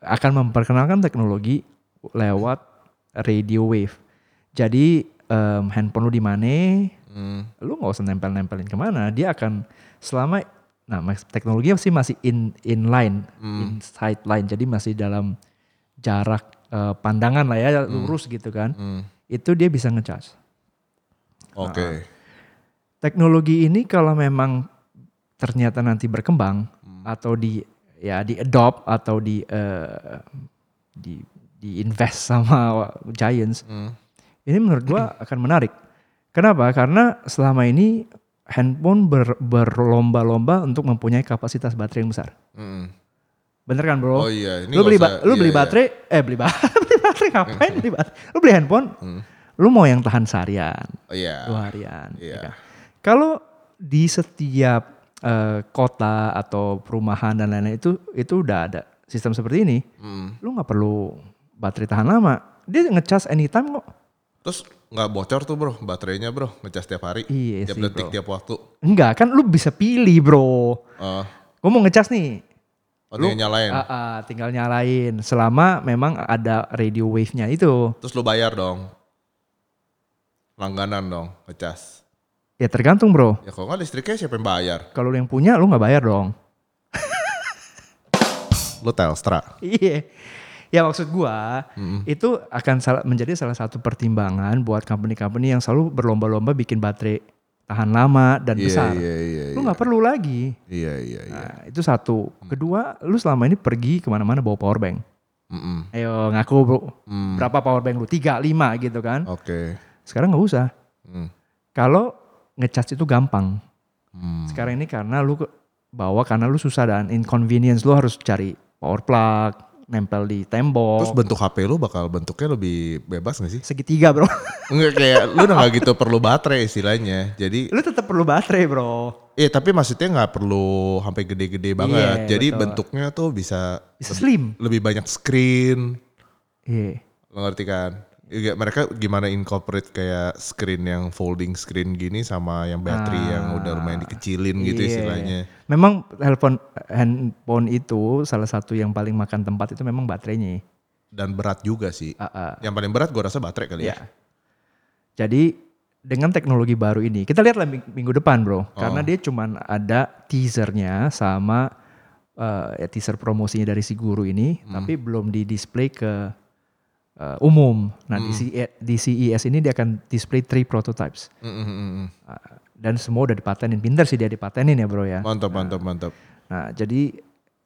akan memperkenalkan teknologi lewat radio wave. Jadi em, handphone lu di mana, Hmm. lu nggak usah nempel-nempelin ke mana. Dia akan selama nah teknologi sih masih in inline, inside line. Jadi masih dalam jarak eh, pandangan lah ya, lurus gitu kan. Hmm. Itu dia bisa ngecharge. Oke. teknologi ini kalau memang ternyata nanti berkembang atau di ya di adopt atau di eh, di di invest sama giants Hmm. ini menurut gua akan menarik kenapa karena selama ini handphone ber- berlomba-lomba untuk mempunyai kapasitas baterai yang besar Hmm. bener kan bro Oh iya, ini lu beli usah- ba- lu iya, beli iya. baterai eh beli baterai beli baterai ngapain beli baterai lu beli handphone Hmm. Lu mau yang tahan seharian Oh iya. dua harian. Iya. ya kan? Kalau di setiap eh, kota atau perumahan dan lain-lain itu itu udah ada sistem seperti ini, Hmm. lu nggak perlu baterai tahan lama. Dia ngecas anytime kok. Terus nggak bocor tuh bro, baterainya bro, ngecas tiap hari, Iya tiap sih, detik, bro. tiap waktu. Enggak kan lu bisa pilih bro. Oh, Gue mau ngecas nih. oh dia nyalain. Ah, ah, tinggal nyalain. Selama memang ada radio wave-nya itu. Terus lu bayar dong. Langganan dong, ngecas. Ya tergantung bro. Ya kalau nggak listriknya siapa yang bayar? Kalau lu yang punya lu nggak bayar dong. Lu Telstra. Iya. Ya maksud gua itu akan salah, menjadi salah satu pertimbangan buat company-company yang selalu berlomba-lomba bikin baterai tahan lama dan Iya, besar. iya, iya, Lu nggak perlu lagi. Iya, iya, iya. Nah, itu satu. Kedua, lu selama ini pergi ke mana-mana bawa power bank. Mm-mm. Ayo ngaku bro, Hmm. berapa power bank lu? Tiga, lima gitu kan? Oke. Sekarang nggak usah. Hmm. Kalau ngecas itu gampang. Hmm. Sekarang ini karena lu bawa karena lu susah dan inconvenience lu harus cari power plug, nempel di tembok. Terus bentuk HP lu bakal bentuknya lebih bebas gak sih? segitiga bro. Enggak kayak lu udah gak gitu perlu baterai istilahnya. Jadi Lu tetap perlu baterai bro. Iya tapi maksudnya nggak perlu sampai gede-gede banget. Iya, Jadi betul. bentuknya tuh bisa Bisa slim. lebih banyak screen. Iya. Lo ngerti kan? Iya, mereka gimana incorporate kayak screen yang folding screen gini sama yang battery yang udah lumayan dikecilin gitu Iya. istilahnya. Memang handphone handphone itu salah satu yang paling makan tempat itu memang baterainya. Dan berat juga sih. Ah, ah. Yang paling berat gue rasa baterai kali ya. Ya. Jadi dengan teknologi baru ini, kita lihatlah ming- minggu depan bro, karena dia cuman ada teasernya sama ya teaser promosinya dari si guru ini, tapi belum di display ke eh, umum. Nah di, CE di CES ini dia akan display three prototypes Mm, mm, mm, mm. Ah, dan semua udah dipatenin. Pinter sih dia dipatenin ya bro ya. Mantap, mantap, mantap. Nah jadi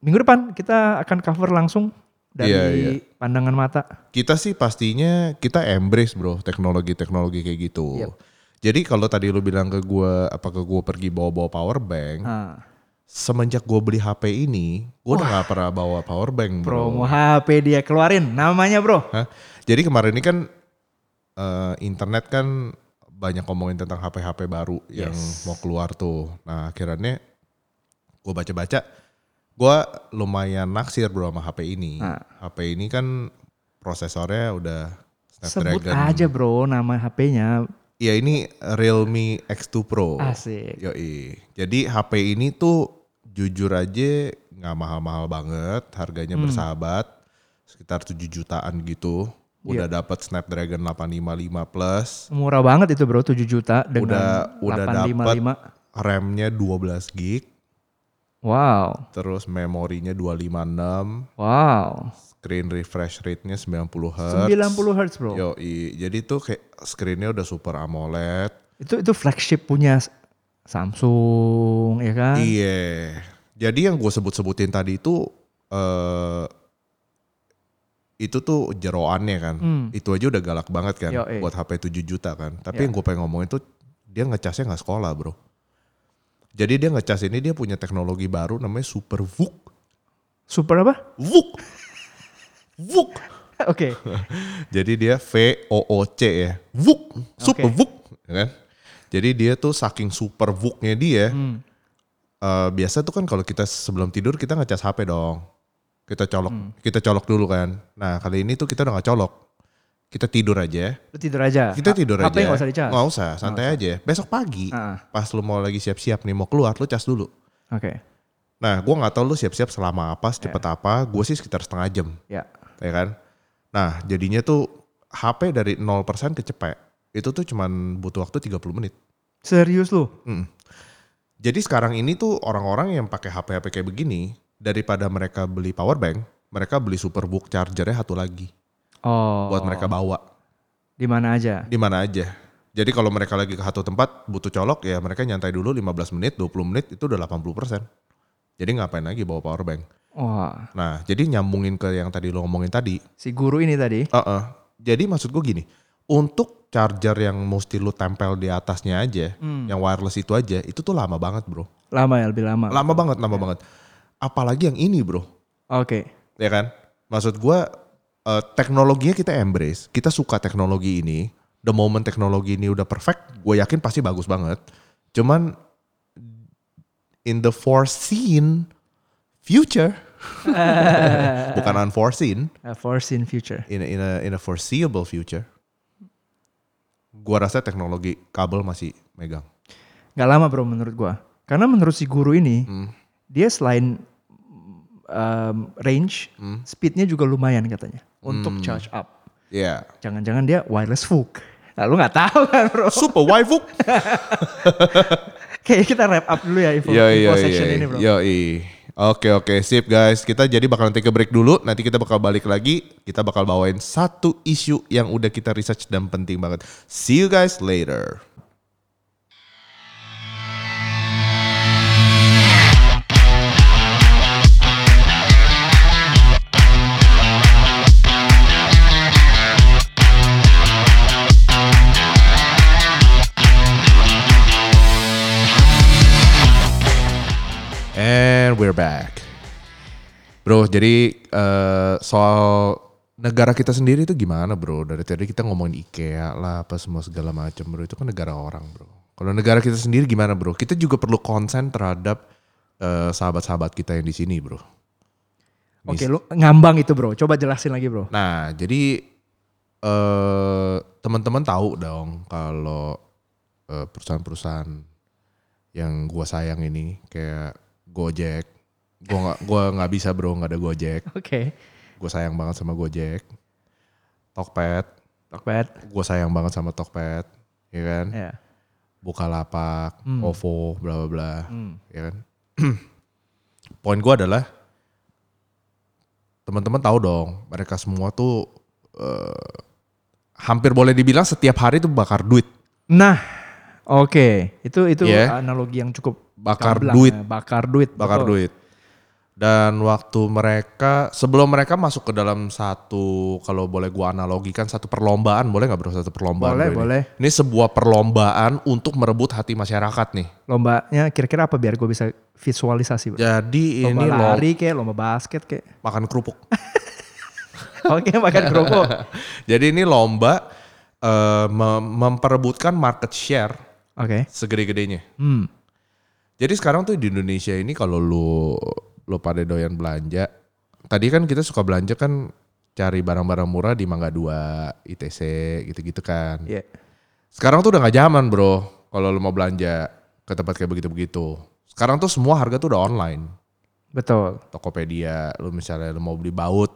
minggu depan kita akan cover langsung dari Iya, iya. pandangan mata. Kita sih pastinya kita embrace bro teknologi-teknologi kayak gitu. Yep. Jadi kalau tadi lu bilang ke gue, apakah gue pergi bawa-bawa power bank? Ah. Semenjak gue beli HP ini, gue udah gak pernah bawa power bank bro. Promo HP dia keluarin namanya bro. Hah? Jadi kemarin ini kan eh, internet kan banyak ngomongin tentang HP-HP baru yang Yes. mau keluar tuh. Nah akhirnya gue baca-baca, gue lumayan naksir bro sama HP ini. Ah. HP ini kan prosesornya udah Sebut Snapdragon. aja bro nama HP-nya. Ya ini Realme X2 Pro. Asik. Yoi. Jadi HP ini tuh jujur aja nggak mahal-mahal banget, harganya Hmm. bersahabat, sekitar 7 jutaan gitu. Iya. Udah dapat Snapdragon 855 Plus, Murah banget itu bro 7 juta dengan Udah- udah 855. RAM-nya 12 gig, Wow. terus memorinya 256, Wow. Screen refresh rate-nya 90 Hz. 90 Hz bro. Yoi. Jadi tuh kayak screen-nya udah super AMOLED. Itu itu flagship punya Samsung ya kan? Iya. Jadi yang gue sebut-sebutin tadi itu eh itu tuh jeroannya kan. Hmm. Itu aja udah galak banget kan Yoi. buat HP 7 juta kan. Tapi Ya. yang gue pengen ngomongin tuh dia ngecasnya nggak sekolah bro. Jadi dia ngecas ini dia punya teknologi baru namanya Super VOOC. Super apa? VOOC. VOOC. Oke. Jadi dia V O O C ya. VOOC. Super Oke. VOOC. ya kan? Jadi dia tuh saking super VOOC-nya dia. Hmm. Eh, biasa tuh kan kalau kita sebelum tidur kita ngecas HP dong. Kita colok, Hmm. kita colok dulu kan. Nah kali ini tuh kita udah gak colok. Kita tidur aja. Lu tidur aja. Kita tidur HP aja. nggak usah dicas. Nggak usah, santai aja. Besok pagi, Ah, pas lu mau lagi siap-siap nih mau keluar, lu cas dulu. Oke. Nah gue nggak tahu lu siap-siap selama apa, secepat apa. Gue sih sekitar setengah jam, Ya. Ya kan. Nah jadinya tuh HP dari 0% kecepek. Itu tuh cuman butuh waktu 30 menit. Serius lu? Mm. Jadi sekarang ini tuh orang-orang yang pakai HP-HP kayak begini, daripada mereka beli power bank, mereka beli superbook chargernya satu lagi Oh. buat mereka bawa Di mana aja? di mana aja. Jadi kalau mereka lagi ke satu tempat butuh colok ya mereka nyantai dulu 15 menit, 20 menit itu udah 80%. Jadi ngapain lagi bawa power bank? Wah. Nah, jadi nyambungin ke yang tadi lo ngomongin tadi. Si guru ini tadi. Uh-uh. Jadi maksud gue gini, untuk charger yang mesti lu tempel di atasnya aja, Hmm. yang wireless itu aja, itu tuh lama banget bro. Lama ya, lebih lama. Lama banget, lama banget. Apalagi yang ini bro, Oke. ya kan? Maksud gua eh, teknologinya kita embrace, kita suka teknologi ini. The moment teknologi ini udah perfect, gue yakin pasti bagus banget. Cuman in the foreseen future, bukan unforeseen, A foreseen future. in a, in a, in a foreseeable future, gua rasa teknologi kabel masih megang. Gak lama bro menurut gua. Karena menurut si guru ini, Hmm. dia selain um, range, Hmm. speednya juga lumayan katanya. Untuk charge up. Ya, Jangan-jangan dia wireless hook. Nah, lu gak tahu kan bro. super waifu. Kayaknya kita wrap up dulu ya info, Yo info yo section yo ini bro. yo Oke oke sip guys kita jadi bakal take a break dulu nanti kita bakal balik lagi kita bakal bawain satu isu yang udah kita research dan penting banget. See you guys later. And we're back. Bro, jadi eh, soal negara kita sendiri itu gimana bro? Dari tadi kita ngomongin IKEA lah, apa semua segala macam bro. Itu kan negara orang bro. Kalau negara kita sendiri gimana bro? Kita juga perlu konsen terhadap eh, sahabat-sahabat kita yang di sini bro. Oke, lu ngambang itu bro. Coba jelasin lagi bro. Nah, jadi eh teman-teman tahu dong kalau eh, perusahaan-perusahaan yang gua sayang ini kayak Gojek, gua nggak gua nggak bisa bro nggak ada Gojek. Oke. Gue sayang banget sama Gojek. Tokped, Tokped. gue sayang banget sama Tokped, ya kan? Ya. Bukalapak, OVO, bla bla bla, Hmm. ya kan? Poin gue adalah teman-teman tahu dong, mereka semua tuh eh, hampir boleh dibilang setiap hari tuh bakar duit, Nah, oke. Itu itu Iya. analogi yang cukup bakar gamblang duit, ya. Bakar duit. bakar betul. duit. Dan waktu mereka sebelum mereka masuk ke dalam satu kalau boleh gua analogikan satu perlombaan, boleh nggak bro satu perlombaan? Boleh, ini? boleh. Ini sebuah perlombaan untuk merebut hati masyarakat nih. Lombanya kira-kira apa biar gue bisa visualisasi bro? Jadi Lomba ini lo lari kayak, lomba basket kayak. makan kerupuk. Oke, makan kerupuk. Jadi ini lomba eh, mem- memperebutkan market share Oke. segede-gedenya. Hmm. Jadi sekarang tuh di Indonesia ini kalau lu lu pada doyan belanja, tadi kan kita suka belanja kan cari barang-barang murah di Mangga 2, ITC gitu-gitu kan. Iya. Sekarang tuh udah nggak zaman bro, kalau lu mau belanja ke tempat kayak begitu-begitu. Sekarang tuh semua harga tuh udah online. Betul. Tokopedia, lu misalnya lu mau beli baut,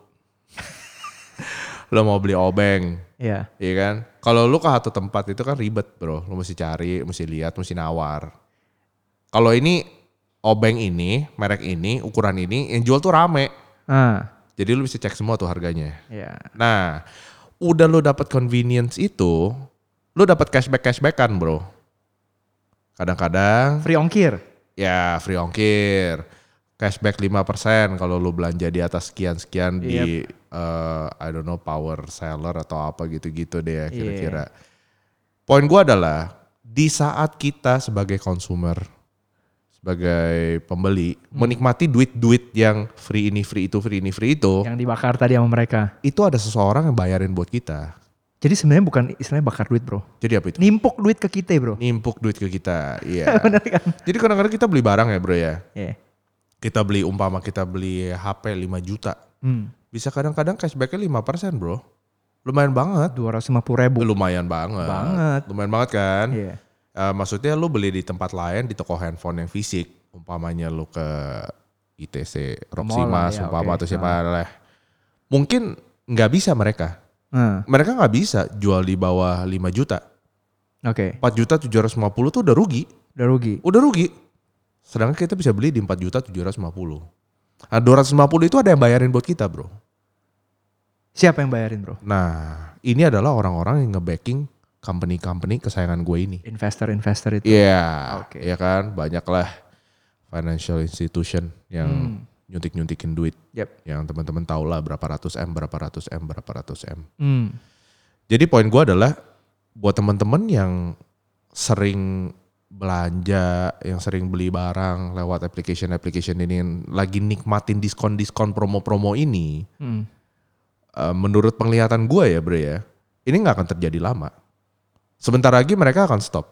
lu mau beli obeng, Iya. iya kan? Kalau lu ke satu tempat itu kan ribet bro, lu mesti cari, mesti lihat, mesti nawar. Kalau ini obeng ini, merek ini, ukuran ini, yang jual tuh rame. Ah, Jadi lu bisa cek semua tuh harganya. iya. Nah, udah lu dapat convenience itu, lu dapat cashback cashbackan bro. Kadang-kadang Free ongkir. ya free ongkir, cashback 5% kalau lu belanja di atas sekian-sekian di eh, I don't know power seller atau apa gitu-gitu deh ya kira-kira. Poin gua adalah di saat kita sebagai consumer sebagai pembeli menikmati duit-duit yang free ini free itu free ini free itu Yang dibakar tadi sama mereka. itu ada seseorang yang bayarin buat kita. Jadi sebenarnya bukan istilahnya bakar duit bro. Jadi apa itu? Nimpuk duit ke kita bro. Nimpuk duit ke kita. Iya. Bener kan? Jadi kadang-kadang kita beli barang ya bro ya. Iya. Kita beli umpama kita beli HP 5 juta. Hmm. Bisa kadang-kadang cashbacknya 5% bro. Lumayan banget. 250 ribu. Lumayan banget. Banget. Lumayan banget kan. Iya. Eh, maksudnya lu beli di tempat lain di toko handphone yang fisik. Umpamanya lu ke ITC, Mas, ya, umpama oke. atau siapa lah. Mungkin nggak bisa mereka. Ah, Mereka nggak bisa jual di bawah 5 juta. Oke. 4 juta 750 tuh udah rugi. Udah rugi. Udah rugi. Sedangkan kita bisa beli di 4 juta 750. Nah 250 itu ada yang bayarin buat kita bro. Siapa yang bayarin bro? Nah ini adalah orang-orang yang nge-backing company-company kesayangan gue ini. Investor-investor itu. Iya, Oke. ya kan banyak lah financial institution yang Hmm. nyuntik-nyuntikin duit. Yep. Yang teman-teman tahu lah berapa ratus M, berapa ratus M, berapa ratus M. Hmm. Jadi poin gue adalah buat teman-teman yang sering belanja, yang sering beli barang lewat application-application ini, yang lagi nikmatin diskon-diskon promo-promo ini, Hmm. eh, menurut penglihatan gue ya bro ya, ini nggak akan terjadi lama. Sebentar lagi mereka akan stop,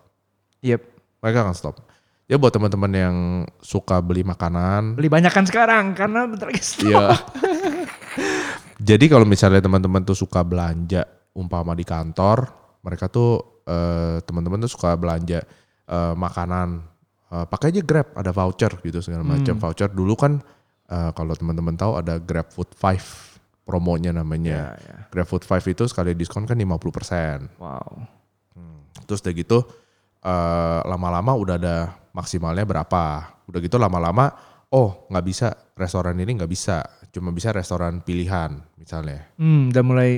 Yep. mereka akan stop. Ya buat teman-teman yang suka beli makanan, Beli banyakan sekarang karena bentar lagi stop. Iya. Jadi kalau misalnya teman-teman tuh suka belanja umpama di kantor, mereka tuh eh, teman-teman tuh suka belanja eh, makanan, eh, pakai aja Grab, ada voucher gitu segala macam voucher. Dulu kan eh, kalau teman-teman tahu ada Grab Food 5 promonya namanya. Ya, ya. Grab Food 5 itu sekali diskon kan 50%. Wow. Terus udah gitu eh, lama-lama udah ada maksimalnya berapa. Udah gitu lama-lama oh nggak bisa restoran ini nggak bisa, cuma bisa restoran pilihan misalnya. Hmm, udah mulai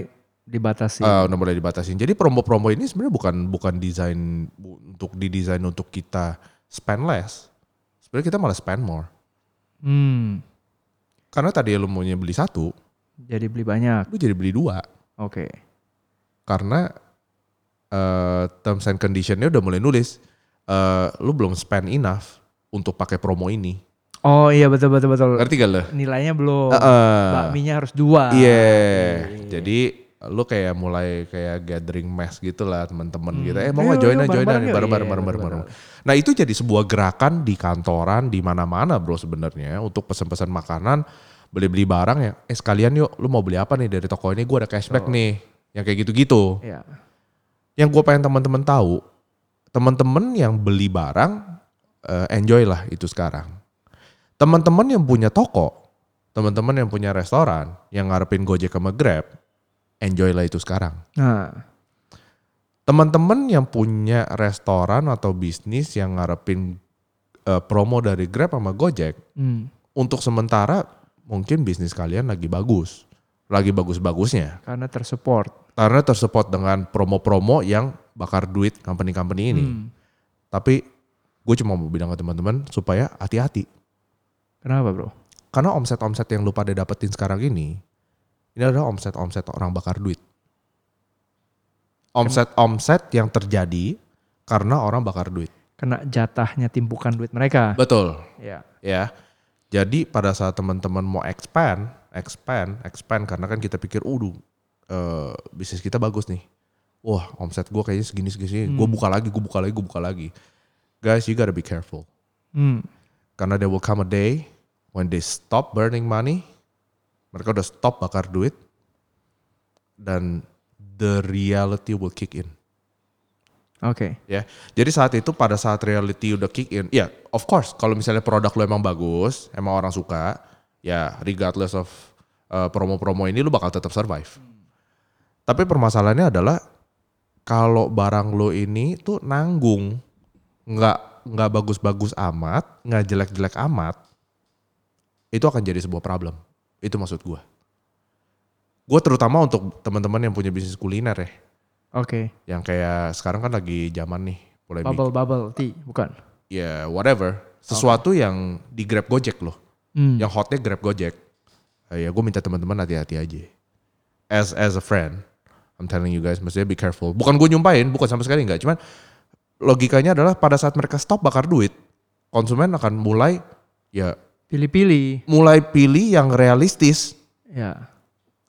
dibatasi. Eh, udah mulai dibatasin. Jadi promo-promo ini sebenarnya bukan bukan desain untuk didesain untuk kita spend less. Sebenarnya kita malah spend more. hmm. Karena tadi lu maunya beli satu, Jadi beli banyak. lu jadi beli dua. Oke. karena eh, terms and conditionnya udah mulai nulis eh, lu belum spend enough untuk pakai promo ini Oh iya betul betul betul. Ngerti gak lo? Nilainya belum. Heeh. Bakminya harus dua. Iya. Jadi lu kayak mulai kayak gathering mass gitu lah teman-teman gitu. Eh mau Ayo, nggak join aja join bareng-bareng aja yuk. bareng-bareng Iya, bareng-bareng. betul-betul. Nah itu jadi sebuah gerakan di kantoran di mana-mana bro sebenarnya untuk pesan-pesan makanan beli-beli barang ya. Eh sekalian yuk lu mau beli apa nih dari toko ini gue ada cashback nih. Yang kayak gitu-gitu. Iya. Yang gue pengen teman-teman tahu, teman-teman yang beli barang eh, enjoy lah itu sekarang. Teman-teman yang punya toko, teman-teman yang punya restoran, yang ngarepin Gojek sama Grab, enjoy lah itu sekarang. Nah, Teman-teman yang punya restoran atau bisnis yang ngarepin eh, promo dari Grab sama Gojek, hmm, untuk sementara mungkin bisnis kalian lagi bagus, lagi bagus-bagusnya. karena tersupport. Karena tersupport dengan promo-promo yang bakar duit company-company ini. Hmm. Tapi gue cuma mau bilang ke teman-teman supaya hati-hati. Kenapa bro? Karena omset-omset yang lu pada dapetin sekarang ini, ini adalah omset-omset orang bakar duit. Omset-omset yang terjadi karena orang bakar duit. Kena jatahnya timbukan duit mereka. Betul. Ya. Ya. Jadi pada saat teman-teman mau expand, expand, expand karena kan kita pikir, udah bisnis kita bagus nih. Wah, omset gue kayaknya segini segini. Gue buka lagi, gue buka lagi, gue buka lagi. Guys, you gotta be careful. Hmm. Karena there will come a day when they stop burning money, mereka udah stop bakar duit, dan the reality will kick in. Oke. Ya, jadi saat itu pada saat reality udah kick in, ya of course kalau misalnya produk lo emang bagus, emang orang suka, ya regardless of uh, promo-promo ini lo bakal tetap survive. Tapi permasalahannya adalah kalau barang lo ini tuh nanggung, nggak nggak bagus-bagus amat, nggak jelek-jelek amat, itu akan jadi sebuah problem. Itu maksud gue. Gue terutama untuk teman-teman yang punya bisnis kuliner ya, Oke. yang kayak sekarang kan lagi zaman nih, mulai bikin- Bubble bubble tea, bukan? ya whatever, sesuatu yang di Grab Gojek loh, Hmm. yang hotnya Grab Gojek. Ya gue minta teman-teman hati-hati aja. As as a friend, I'm telling you guys, mestinya be careful. Bukan gue nyumpahin, bukan sama sekali enggak, cuman logikanya adalah pada saat mereka stop bakar duit, konsumen akan mulai ya Pilih-pilih. mulai pilih yang realistis, Ya.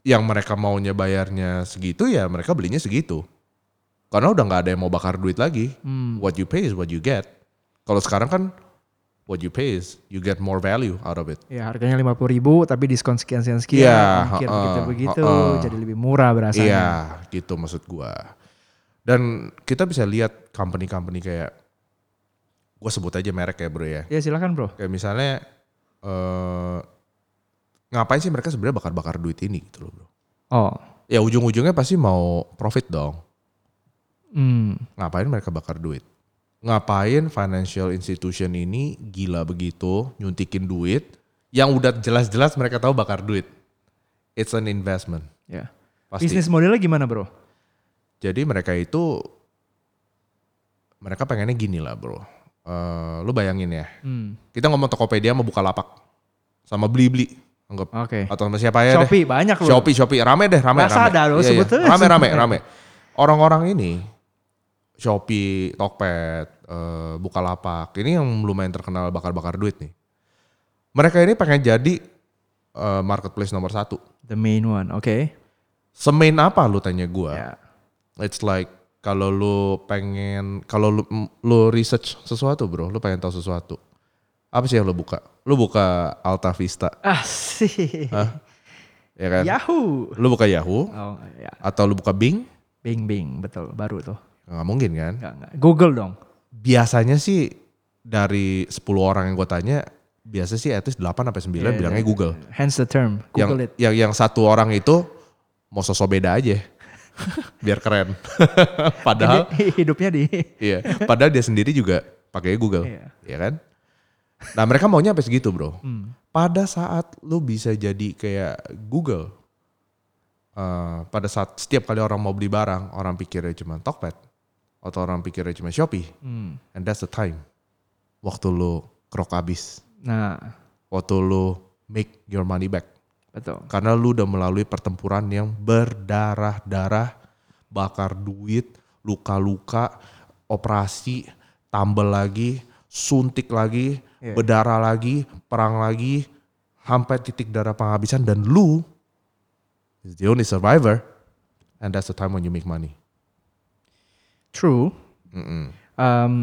yang mereka maunya bayarnya segitu ya mereka belinya segitu. Karena udah nggak ada yang mau bakar duit lagi. Hmm. What you pay is what you get. Kalau sekarang kan what you pay is you get more value out of it. Ya harganya lima puluh ribu tapi diskon sekian sekian sekian. Iya, ongkir heeh, begitu begitu heeh. jadi lebih murah berasanya. Iya, gitu maksud gua. Dan kita bisa lihat company-company kayak gue sebut aja merek ya bro ya. Ya silakan bro. Kayak misalnya eh ngapain sih mereka sebenarnya bakar-bakar duit ini gitu loh bro. Oh. Ya ujung-ujungnya pasti mau profit dong. Hmm. Ngapain mereka bakar duit? Ngapain financial institution ini gila begitu nyuntikin duit yang udah jelas-jelas mereka tahu bakar duit. It's an investment. Ya. Pasti. Bisnis modelnya gimana bro? Jadi mereka itu mereka pengennya gini lah bro. Eh, lu bayangin ya, Hmm. kita ngomong Tokopedia sama Bukalapak sama Blibli, anggap Oke. atau sama siapa ya deh. Shopee banyak loh. Shopee, Shopee, rame deh, rame, Lazada rame. loh Iya, iya. Rame, rame, rame. Orang-orang ini, Shopee, Tokped, eh, Bukalapak, ini yang lumayan terkenal bakar-bakar duit nih. Mereka ini pengen jadi eh, marketplace nomor satu. The main one. Oke. Semain apa lu tanya gua? Ya. It's like kalau lu pengen, kalau lu, lu research sesuatu bro, lu pengen tahu sesuatu. Apa sih yang lu buka? Lu buka Alta Vista, Asik. ya kan? Yahoo. Lu buka Yahoo, Oh ya. atau lu buka Bing? Bing Bing betul baru tuh. Nggak mungkin kan? Enggak enggak. Google dong. Biasanya sih dari 10 orang yang gue tanya, biasa sih at least 8 sampai 9 Yeah, bilangnya yeah. Google. Hence the term. Yang, Google it. yang yang satu orang itu mau sosok beda aja. Biar keren. Padahal hidupnya di iya, padahal dia sendiri juga pakai Google. Iya. Ya kan? Nah, mereka maunya sampai segitu, Bro. Hmm. Pada saat lu bisa jadi kayak Google eh, pada saat setiap kali orang mau beli barang, orang pikirnya cuma Tokped atau orang pikirnya cuma Shopee. Hmm. And that's the time. Waktu lu krok habis. Nah, Waktu lu make your money back. betul. Karena lu udah melalui pertempuran yang berdarah-darah, bakar duit, luka-luka, operasi, tambal lagi, suntik lagi, Iya. berdarah lagi, perang lagi, sampai titik darah penghabisan dan lu is the only survivor and that's the time when you make money. True. Mm-mm. Um,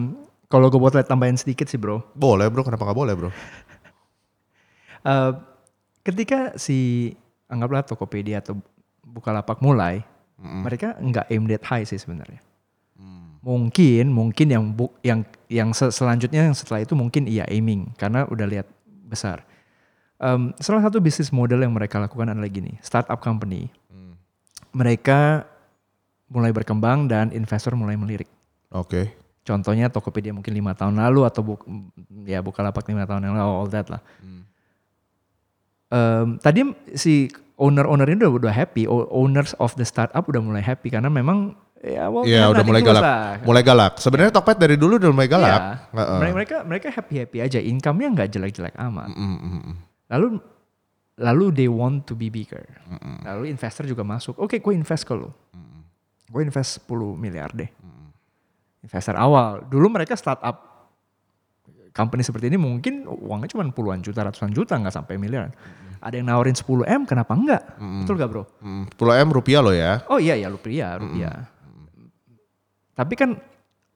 kalau gue buat lihat tambahin sedikit sih bro. Boleh bro, kenapa nggak boleh bro? Uh, ketika si anggaplah Tokopedia atau Bukalapak mulai, mereka nggak aim that high sih sebenarnya. Mungkin, mungkin yang bu, yang yang se- selanjutnya yang setelah itu mungkin iya aiming karena udah lihat besar. Um, salah satu bisnis model yang mereka lakukan adalah gini, startup company. Mereka mulai berkembang dan investor mulai melirik. Oke. Contohnya Tokopedia mungkin lima tahun lalu atau buk, ya Bukalapak lima tahun yang lalu, all that lah. Em, tadi si owner-owner ini udah udah happy, owners of the startup udah mulai happy karena memang ya well, Iya udah mulai galak. lah. Mulai galak. Sebenarnya Tokped dari dulu udah mulai galak. Iya. Heeh. Mereka mereka mereka happy happy aja, income-nya nggak jelek-jelek amat. Mm, mm, mm. Lalu lalu they want to be bigger. Lalu investor juga masuk. Oke, gue invest ke lu. Gue invest 10 miliar deh. Investor awal. Dulu mereka startup company seperti ini mungkin uangnya cuma puluhan juta, ratusan juta, nggak sampai miliaran. Ada yang nawarin 10 M, kenapa enggak? Betul gak bro? Mm, 10 m rupiah lo ya. Oh iya ya rupiah, rupiah. Tapi kan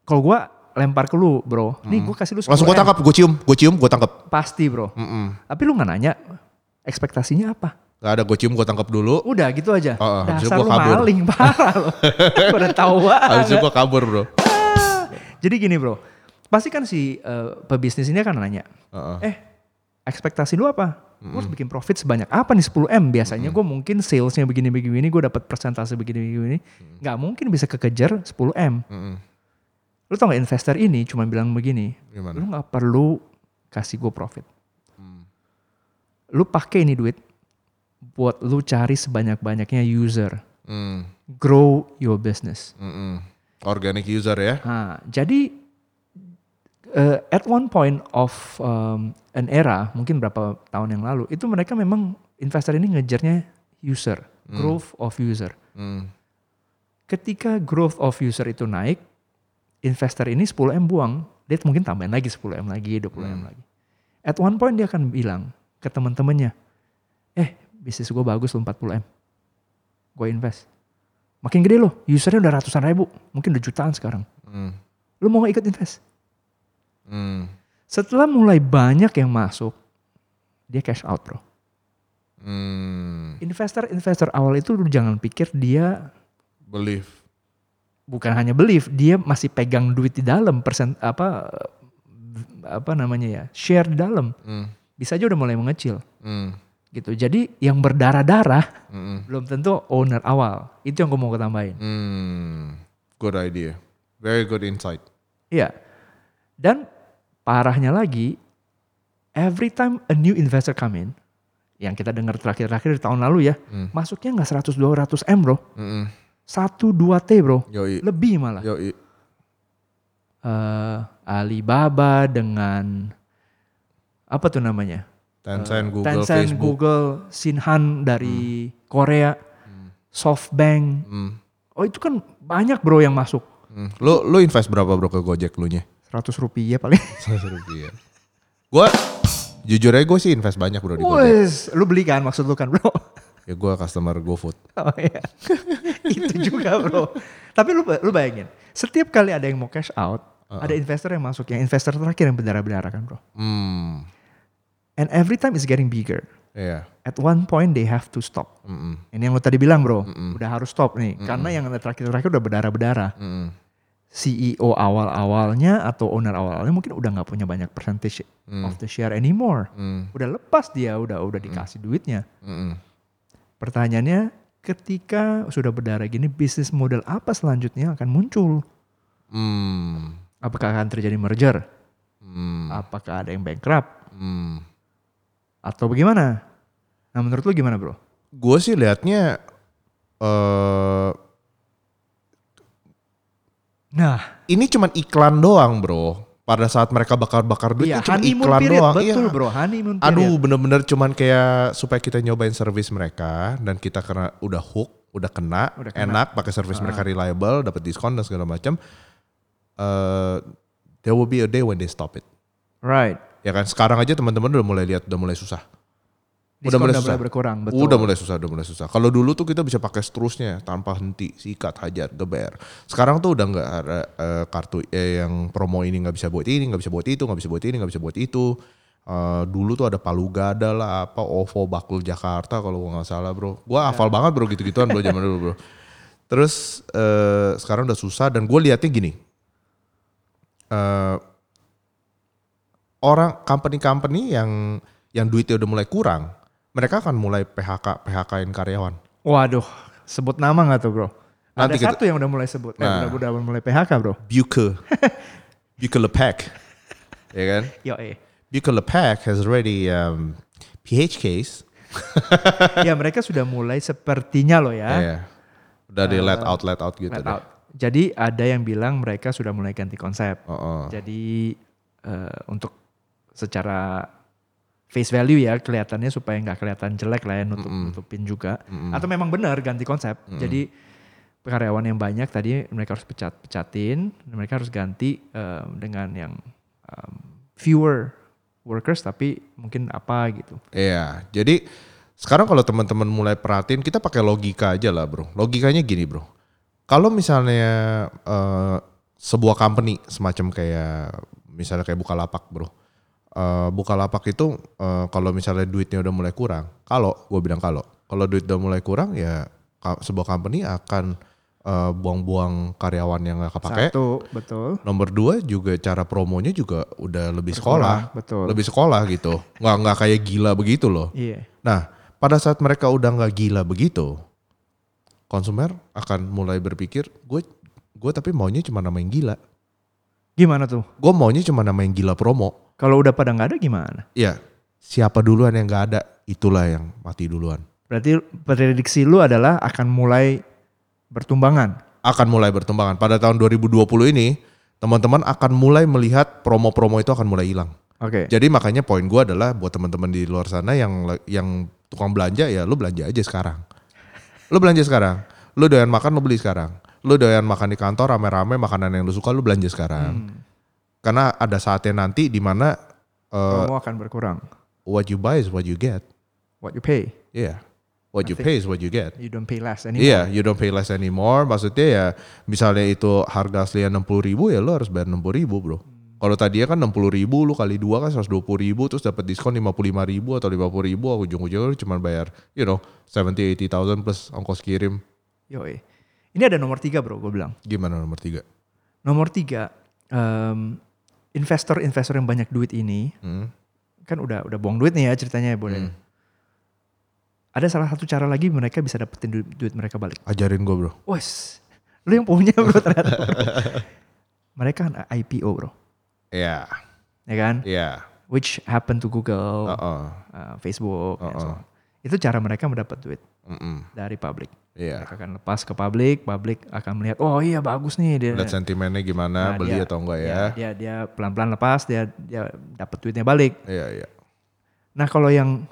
kalau gua lempar ke lu bro, nih gue kasih lu 10 Langsung gue tangkap, gue cium, gue cium, gue tangkap. Pasti bro. Mm-mm. Tapi lu nggak nanya ekspektasinya apa? Gak ada gue cium, gue tangkap dulu. Udah gitu aja. Oh, oh, habis itu Dasar lu kabur. maling parah lo. Udah tahu Habis itu gue kabur bro. Jadi gini bro, pasti kan si eh, pebisnis ini akan nanya, Heeh. eh ekspektasi lu apa? Gue harus bikin profit sebanyak apa nih 10 M? Biasanya gue mungkin salesnya begini-begini, gue dapat persentase begini-begini. Nggak mungkin bisa kekejar 10 M. Mm-mm. Lu tau gak investor ini cuma bilang begini, Gimana? lu nggak perlu kasih gue profit. Lu pakai ini duit buat lu cari sebanyak-banyaknya user. Mm, Grow your business. mm-mm. Organic user ya. Nah, jadi uh, at one point of um, an era, mungkin berapa tahun yang lalu, itu mereka memang investor ini ngejarnya user, growth of user. Mm. Ketika growth of user itu naik, investor ini 10M buang, dia mungkin tambahin lagi 10M lagi, 20M lagi. At one point dia akan bilang ke teman-temannya, eh bisnis gue bagus lo 40M, gue invest. Makin gede loh, usernya udah ratusan ribu, mungkin udah jutaan sekarang. Mm. Lu mau ikut invest? Mm. Setelah mulai banyak yang masuk, dia cash out bro. Mm. Investor-investor awal itu lu jangan pikir dia Believe. bukan hanya believe, dia masih pegang duit di dalam persen apa apa namanya ya share di dalam. Mm. Bisa aja udah mulai mengecil Mm. Gitu. Jadi yang berdarah-darah Mm-mm. belum tentu owner awal. Itu yang gue mau ketambahin. Mm. Good idea. Very good insight. Iya. Dan parahnya lagi, every time a new investor come in, yang kita dengar terakhir-terakhir di tahun lalu ya, Hmm. masuknya nggak 100-200 M bro, Mm-mm. 1-2 T bro, Yoi. lebih malah. Yoi. Eh, Alibaba dengan apa tuh namanya? Tencent, Google, Eh, Tencent, Facebook. Google, Shinhan dari Korea, SoftBank. Mm. Oh itu kan banyak bro yang masuk. Mm. Lu lu invest berapa bro ke Gojek lu nya? 100 rupiah paling. rupiah. Gue jujur aja gue sih invest banyak bro di Gojek. Wes, lu beli kan maksud lu kan bro? Ya gue customer GoFood. Oh iya. itu juga bro. Tapi lu lu bayangin, setiap kali ada yang mau cash out, ada investor yang masuk, yang investor terakhir yang berdarah-berdarah kan bro. Hmm. And every time it's getting bigger. Iya. At one point they have to stop. Mm-mm. Ini yang lu tadi bilang bro, udah harus stop nih. Karena yang terakhir-terakhir udah berdarah-berdarah. Mm-mm. CEO awal-awalnya atau owner awal-awalnya mungkin udah nggak punya banyak percentage of the share anymore. Mm. Udah lepas dia, udah udah dikasih duitnya. Mm-mm. Pertanyaannya, ketika sudah berdarah gini, bisnis model apa selanjutnya akan muncul? Mm. Apakah akan terjadi merger? Mm. Apakah ada yang bankrupt? Mm. Atau bagaimana? Nah menurut lu gimana bro? Gue sih liatnya eh Nah, ini cuman iklan doang bro. Pada saat mereka bakar-bakar duit iya itu cuma iklan period, doang. betul Iya. bro, honeymoon period. Aduh bener-bener cuman kayak supaya kita nyobain service mereka dan kita karena udah hook, udah kena, Udah kena. enak pakai service mereka reliable, dapat diskon dan segala macam. eh there will be a day when they stop it. Right. Ya kan sekarang aja teman-teman udah mulai lihat udah mulai susah. Diskon mulai udah susah. mulai berkurang, betul. Udah mulai susah, udah mulai susah. Kalau dulu tuh kita bisa pakai seterusnya tanpa henti, sikat, hajar, geber. Sekarang tuh udah nggak ada eh, kartu eh, yang promo ini nggak bisa buat ini, nggak bisa buat itu, nggak bisa buat ini, nggak bisa buat itu. Eh, dulu tuh ada Palu Gada lah, apa OVO Bakul Jakarta kalau gua nggak salah bro. Gua hafal banget bro gitu-gituan bro zaman dulu bro. Terus eh, sekarang udah susah dan gue liatnya gini. eh orang company-company yang yang duitnya udah mulai kurang, mereka akan mulai PHK PHK-in karyawan. Waduh, sebut nama nggak tuh bro? Ada Nanti kita- satu yang udah mulai sebut, eh, Nah. udah, udah mulai PHK bro. Buke, Buke Lepek, ya kan? Yo eh. Buke Lepek has already um, PH case, ya mereka sudah mulai sepertinya loh ya. ya, udah di let out let out gitu let deh. out. Jadi ada yang bilang mereka sudah mulai ganti konsep. Oh, oh. Jadi eh, untuk secara face value ya kelihatannya supaya nggak kelihatan jelek lah ya nutup nutupin juga. Atau memang benar ganti konsep. Jadi karyawan yang banyak tadi mereka harus pecat pecatin, mereka harus ganti eh, dengan yang em, fewer workers tapi mungkin apa gitu. Iya, jadi sekarang kalau teman-teman mulai perhatiin, kita pakai logika aja lah bro. Logikanya gini bro, kalau misalnya eh, sebuah company semacam kayak misalnya kayak Bukalapak bro, Eh, Bukalapak itu eh, kalau misalnya duitnya udah mulai kurang, kalau gue bilang kalau, kalau duit udah mulai kurang ya sebuah company akan eh, buang-buang karyawan yang gak kepake. Satu, betul. Nomor dua juga cara promonya juga udah lebih sekolah, betul. lebih sekolah gitu, nggak nggak kayak gila begitu loh. Iya. Nah, pada saat mereka udah nggak gila begitu, konsumer akan mulai berpikir, gue gue tapi maunya cuma nama yang gila. Gimana tuh? Gue maunya cuma nama yang gila promo. Kalau udah pada nggak ada gimana? Ya, siapa duluan yang nggak ada, itulah yang mati duluan. Berarti prediksi lu adalah akan mulai bertumbangan. Akan mulai bertumbangan. Pada tahun 2020 ini, teman-teman akan mulai melihat promo-promo itu akan mulai hilang. Oke. Jadi makanya poin gue adalah buat teman-teman di luar sana yang yang tukang belanja ya lu belanja aja sekarang. Lu belanja sekarang. Lu doyan makan lu beli sekarang. Lu doyan makan di kantor rame-rame makanan yang lu suka lu belanja sekarang. Karena ada saatnya nanti di mana uh, akan berkurang. what you buy is what you get. What you pay, Yeah. What you pay is what you get. you don't pay less anymore. Iya, you don't pay less anymore. Maksudnya ya, misalnya itu harga aslinya 60 ribu ya lo harus bayar 60 ribu bro. Kalau tadinya kan 60 ribu, lu kali dua kan 120 ribu, terus dapat diskon 55 ribu atau 50 ribu, ujung-ujungnya lu cuma bayar, you know, 70 80 thousand plus ongkos kirim. Yoi. Ini ada nomor tiga bro, gue bilang. Gimana nomor tiga? Nomor tiga, em, investor-investor yang banyak duit ini, Hmm. kan udah udah buang duit nih ya ceritanya ya boleh. Ada salah satu cara lagi mereka bisa dapetin duit, duit mereka balik. Ajarin gue bro. Wes, lu yang punya bro ternyata. mereka kan IPO bro, Iya, ya kan? iya. Which happen to Google, Heeh. uh, Facebook, and so on. Itu cara mereka mendapat duit Mm-mm. dari publik. Iya. Mereka akan lepas ke publik, publik akan melihat, oh iya bagus nih dia. Lihat sentimennya gimana, Nah, beli dia- atau enggak ya. ya, dia dia pelan-pelan lepas, dia dia dapat duitnya balik. Iya, iya. Nah kalau yang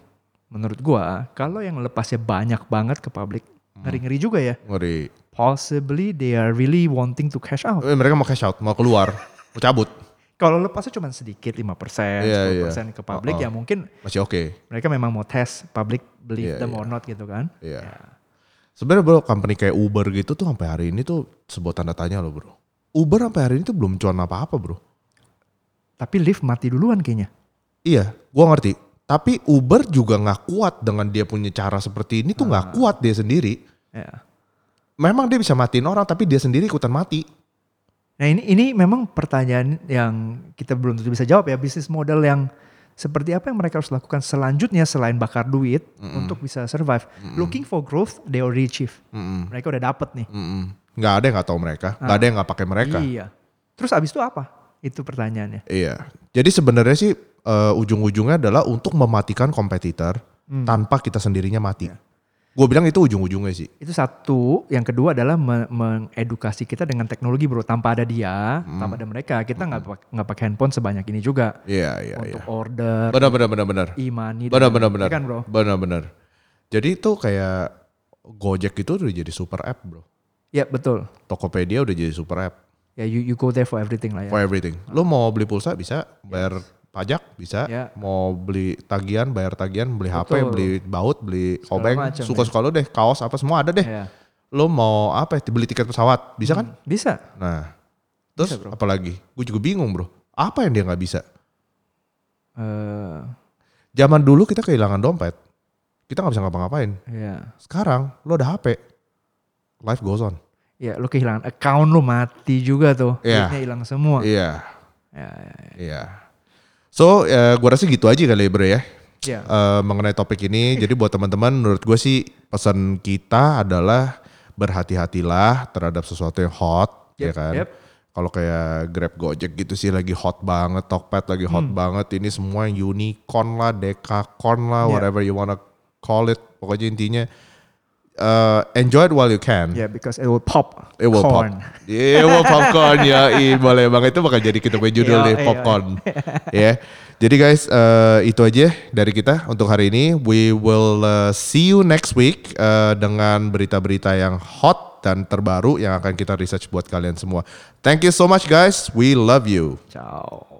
menurut gua, kalau yang lepasnya banyak banget ke publik, Hmm. ngeri-ngeri juga ya. Ngeri. Possibly they are really wanting to cash out. Eh, mereka mau cash out, mau keluar, mau cabut. Kalau lepasnya cuma sedikit 5%, Iya, 10% ke publik Uh-uh. ya mungkin Masih oke. mereka memang mau tes public believe Iya, them iya. or not gitu kan. Iya. Sebenarnya bro, company kayak Uber gitu tuh sampai hari ini tuh sebuah tanda tanya loh bro. Uber sampai hari ini tuh belum cuan apa-apa bro. Tapi Lyft mati duluan kayaknya. Iya, gua ngerti. Tapi Uber juga nggak kuat dengan dia punya cara seperti ini tuh nggak kuat dia sendiri. Ya. Memang dia bisa matiin orang, tapi dia sendiri ikutan mati. Nah ini ini memang pertanyaan yang kita belum tentu bisa jawab ya bisnis model yang seperti apa yang mereka harus lakukan selanjutnya selain bakar duit untuk bisa survive. Looking for growth, they already achieve. Mm-mm. Mereka udah dapet nih. Mm-mm. Nggak ada yang nggak tahu mereka, nggak ada yang nggak pakai mereka. Iya. Terus abis itu apa? Itu pertanyaannya. Iya. Jadi sebenarnya sih eh, ujung-ujungnya adalah untuk mematikan kompetitor tanpa kita sendirinya mati. Gue bilang itu ujung-ujungnya sih. Itu satu. Yang kedua adalah me- mengedukasi kita dengan teknologi bro. Tanpa ada dia, tanpa ada mereka, kita nggak pak- nggak pakai handphone sebanyak ini juga Iya, iya, untuk iya. order, Benar, benar, benar, benar. e-money, Benar, benar, benar. Kan bro? Benar, benar. Jadi itu kayak Gojek itu udah jadi super app bro. Ya betul. Tokopedia udah jadi super app Ya you, you go there for everything lah ya. for everything. Lo mau beli pulsa bisa, bayar pajak bisa, Ya. mau beli tagihan, bayar tagihan, beli HP, Betul. beli baut, beli Segala obeng, macam, suka-suka lo deh, kaos apa semua ada deh. Ya. Lo mau apa ya, beli tiket pesawat, bisa kan? Bisa. Nah, terus Bisa, bro. apa lagi? Gue juga bingung bro, apa yang dia nggak bisa? Eh, Zaman dulu kita kehilangan dompet, kita nggak bisa ngapa-ngapain. ya. Sekarang lo ada HP, life goes on. Ya, lu kehilangan account lu mati juga tuh. Iya. Duitnya hilang semua. Iya, Ya, ya, ya. iya. So, ya, gue rasa gitu aja kali ya bro ya. Ya. eh, mengenai topik ini. Jadi buat teman-teman, menurut gue sih pesan kita adalah berhati-hatilah terhadap sesuatu yang hot, ya Yep, kan. yep. Kalau kayak Grab Gojek gitu sih lagi hot banget, Tokped lagi hot Hmm. banget. Ini semua yang unicorn lah, dekakon lah, Yeah. whatever you wanna call it. Pokoknya intinya eh, enjoy it while you can. Ya, because it will pop. It will corn. pop. It will popcorn ya. Ih, boleh banget itu bakal jadi kita punya judul deh iya. popcorn. ya. Jadi guys eh, itu aja dari kita untuk hari ini. We will eh, see you next week eh, dengan berita-berita yang hot dan terbaru yang akan kita research buat kalian semua. Thank you so much guys. We love you. Ciao.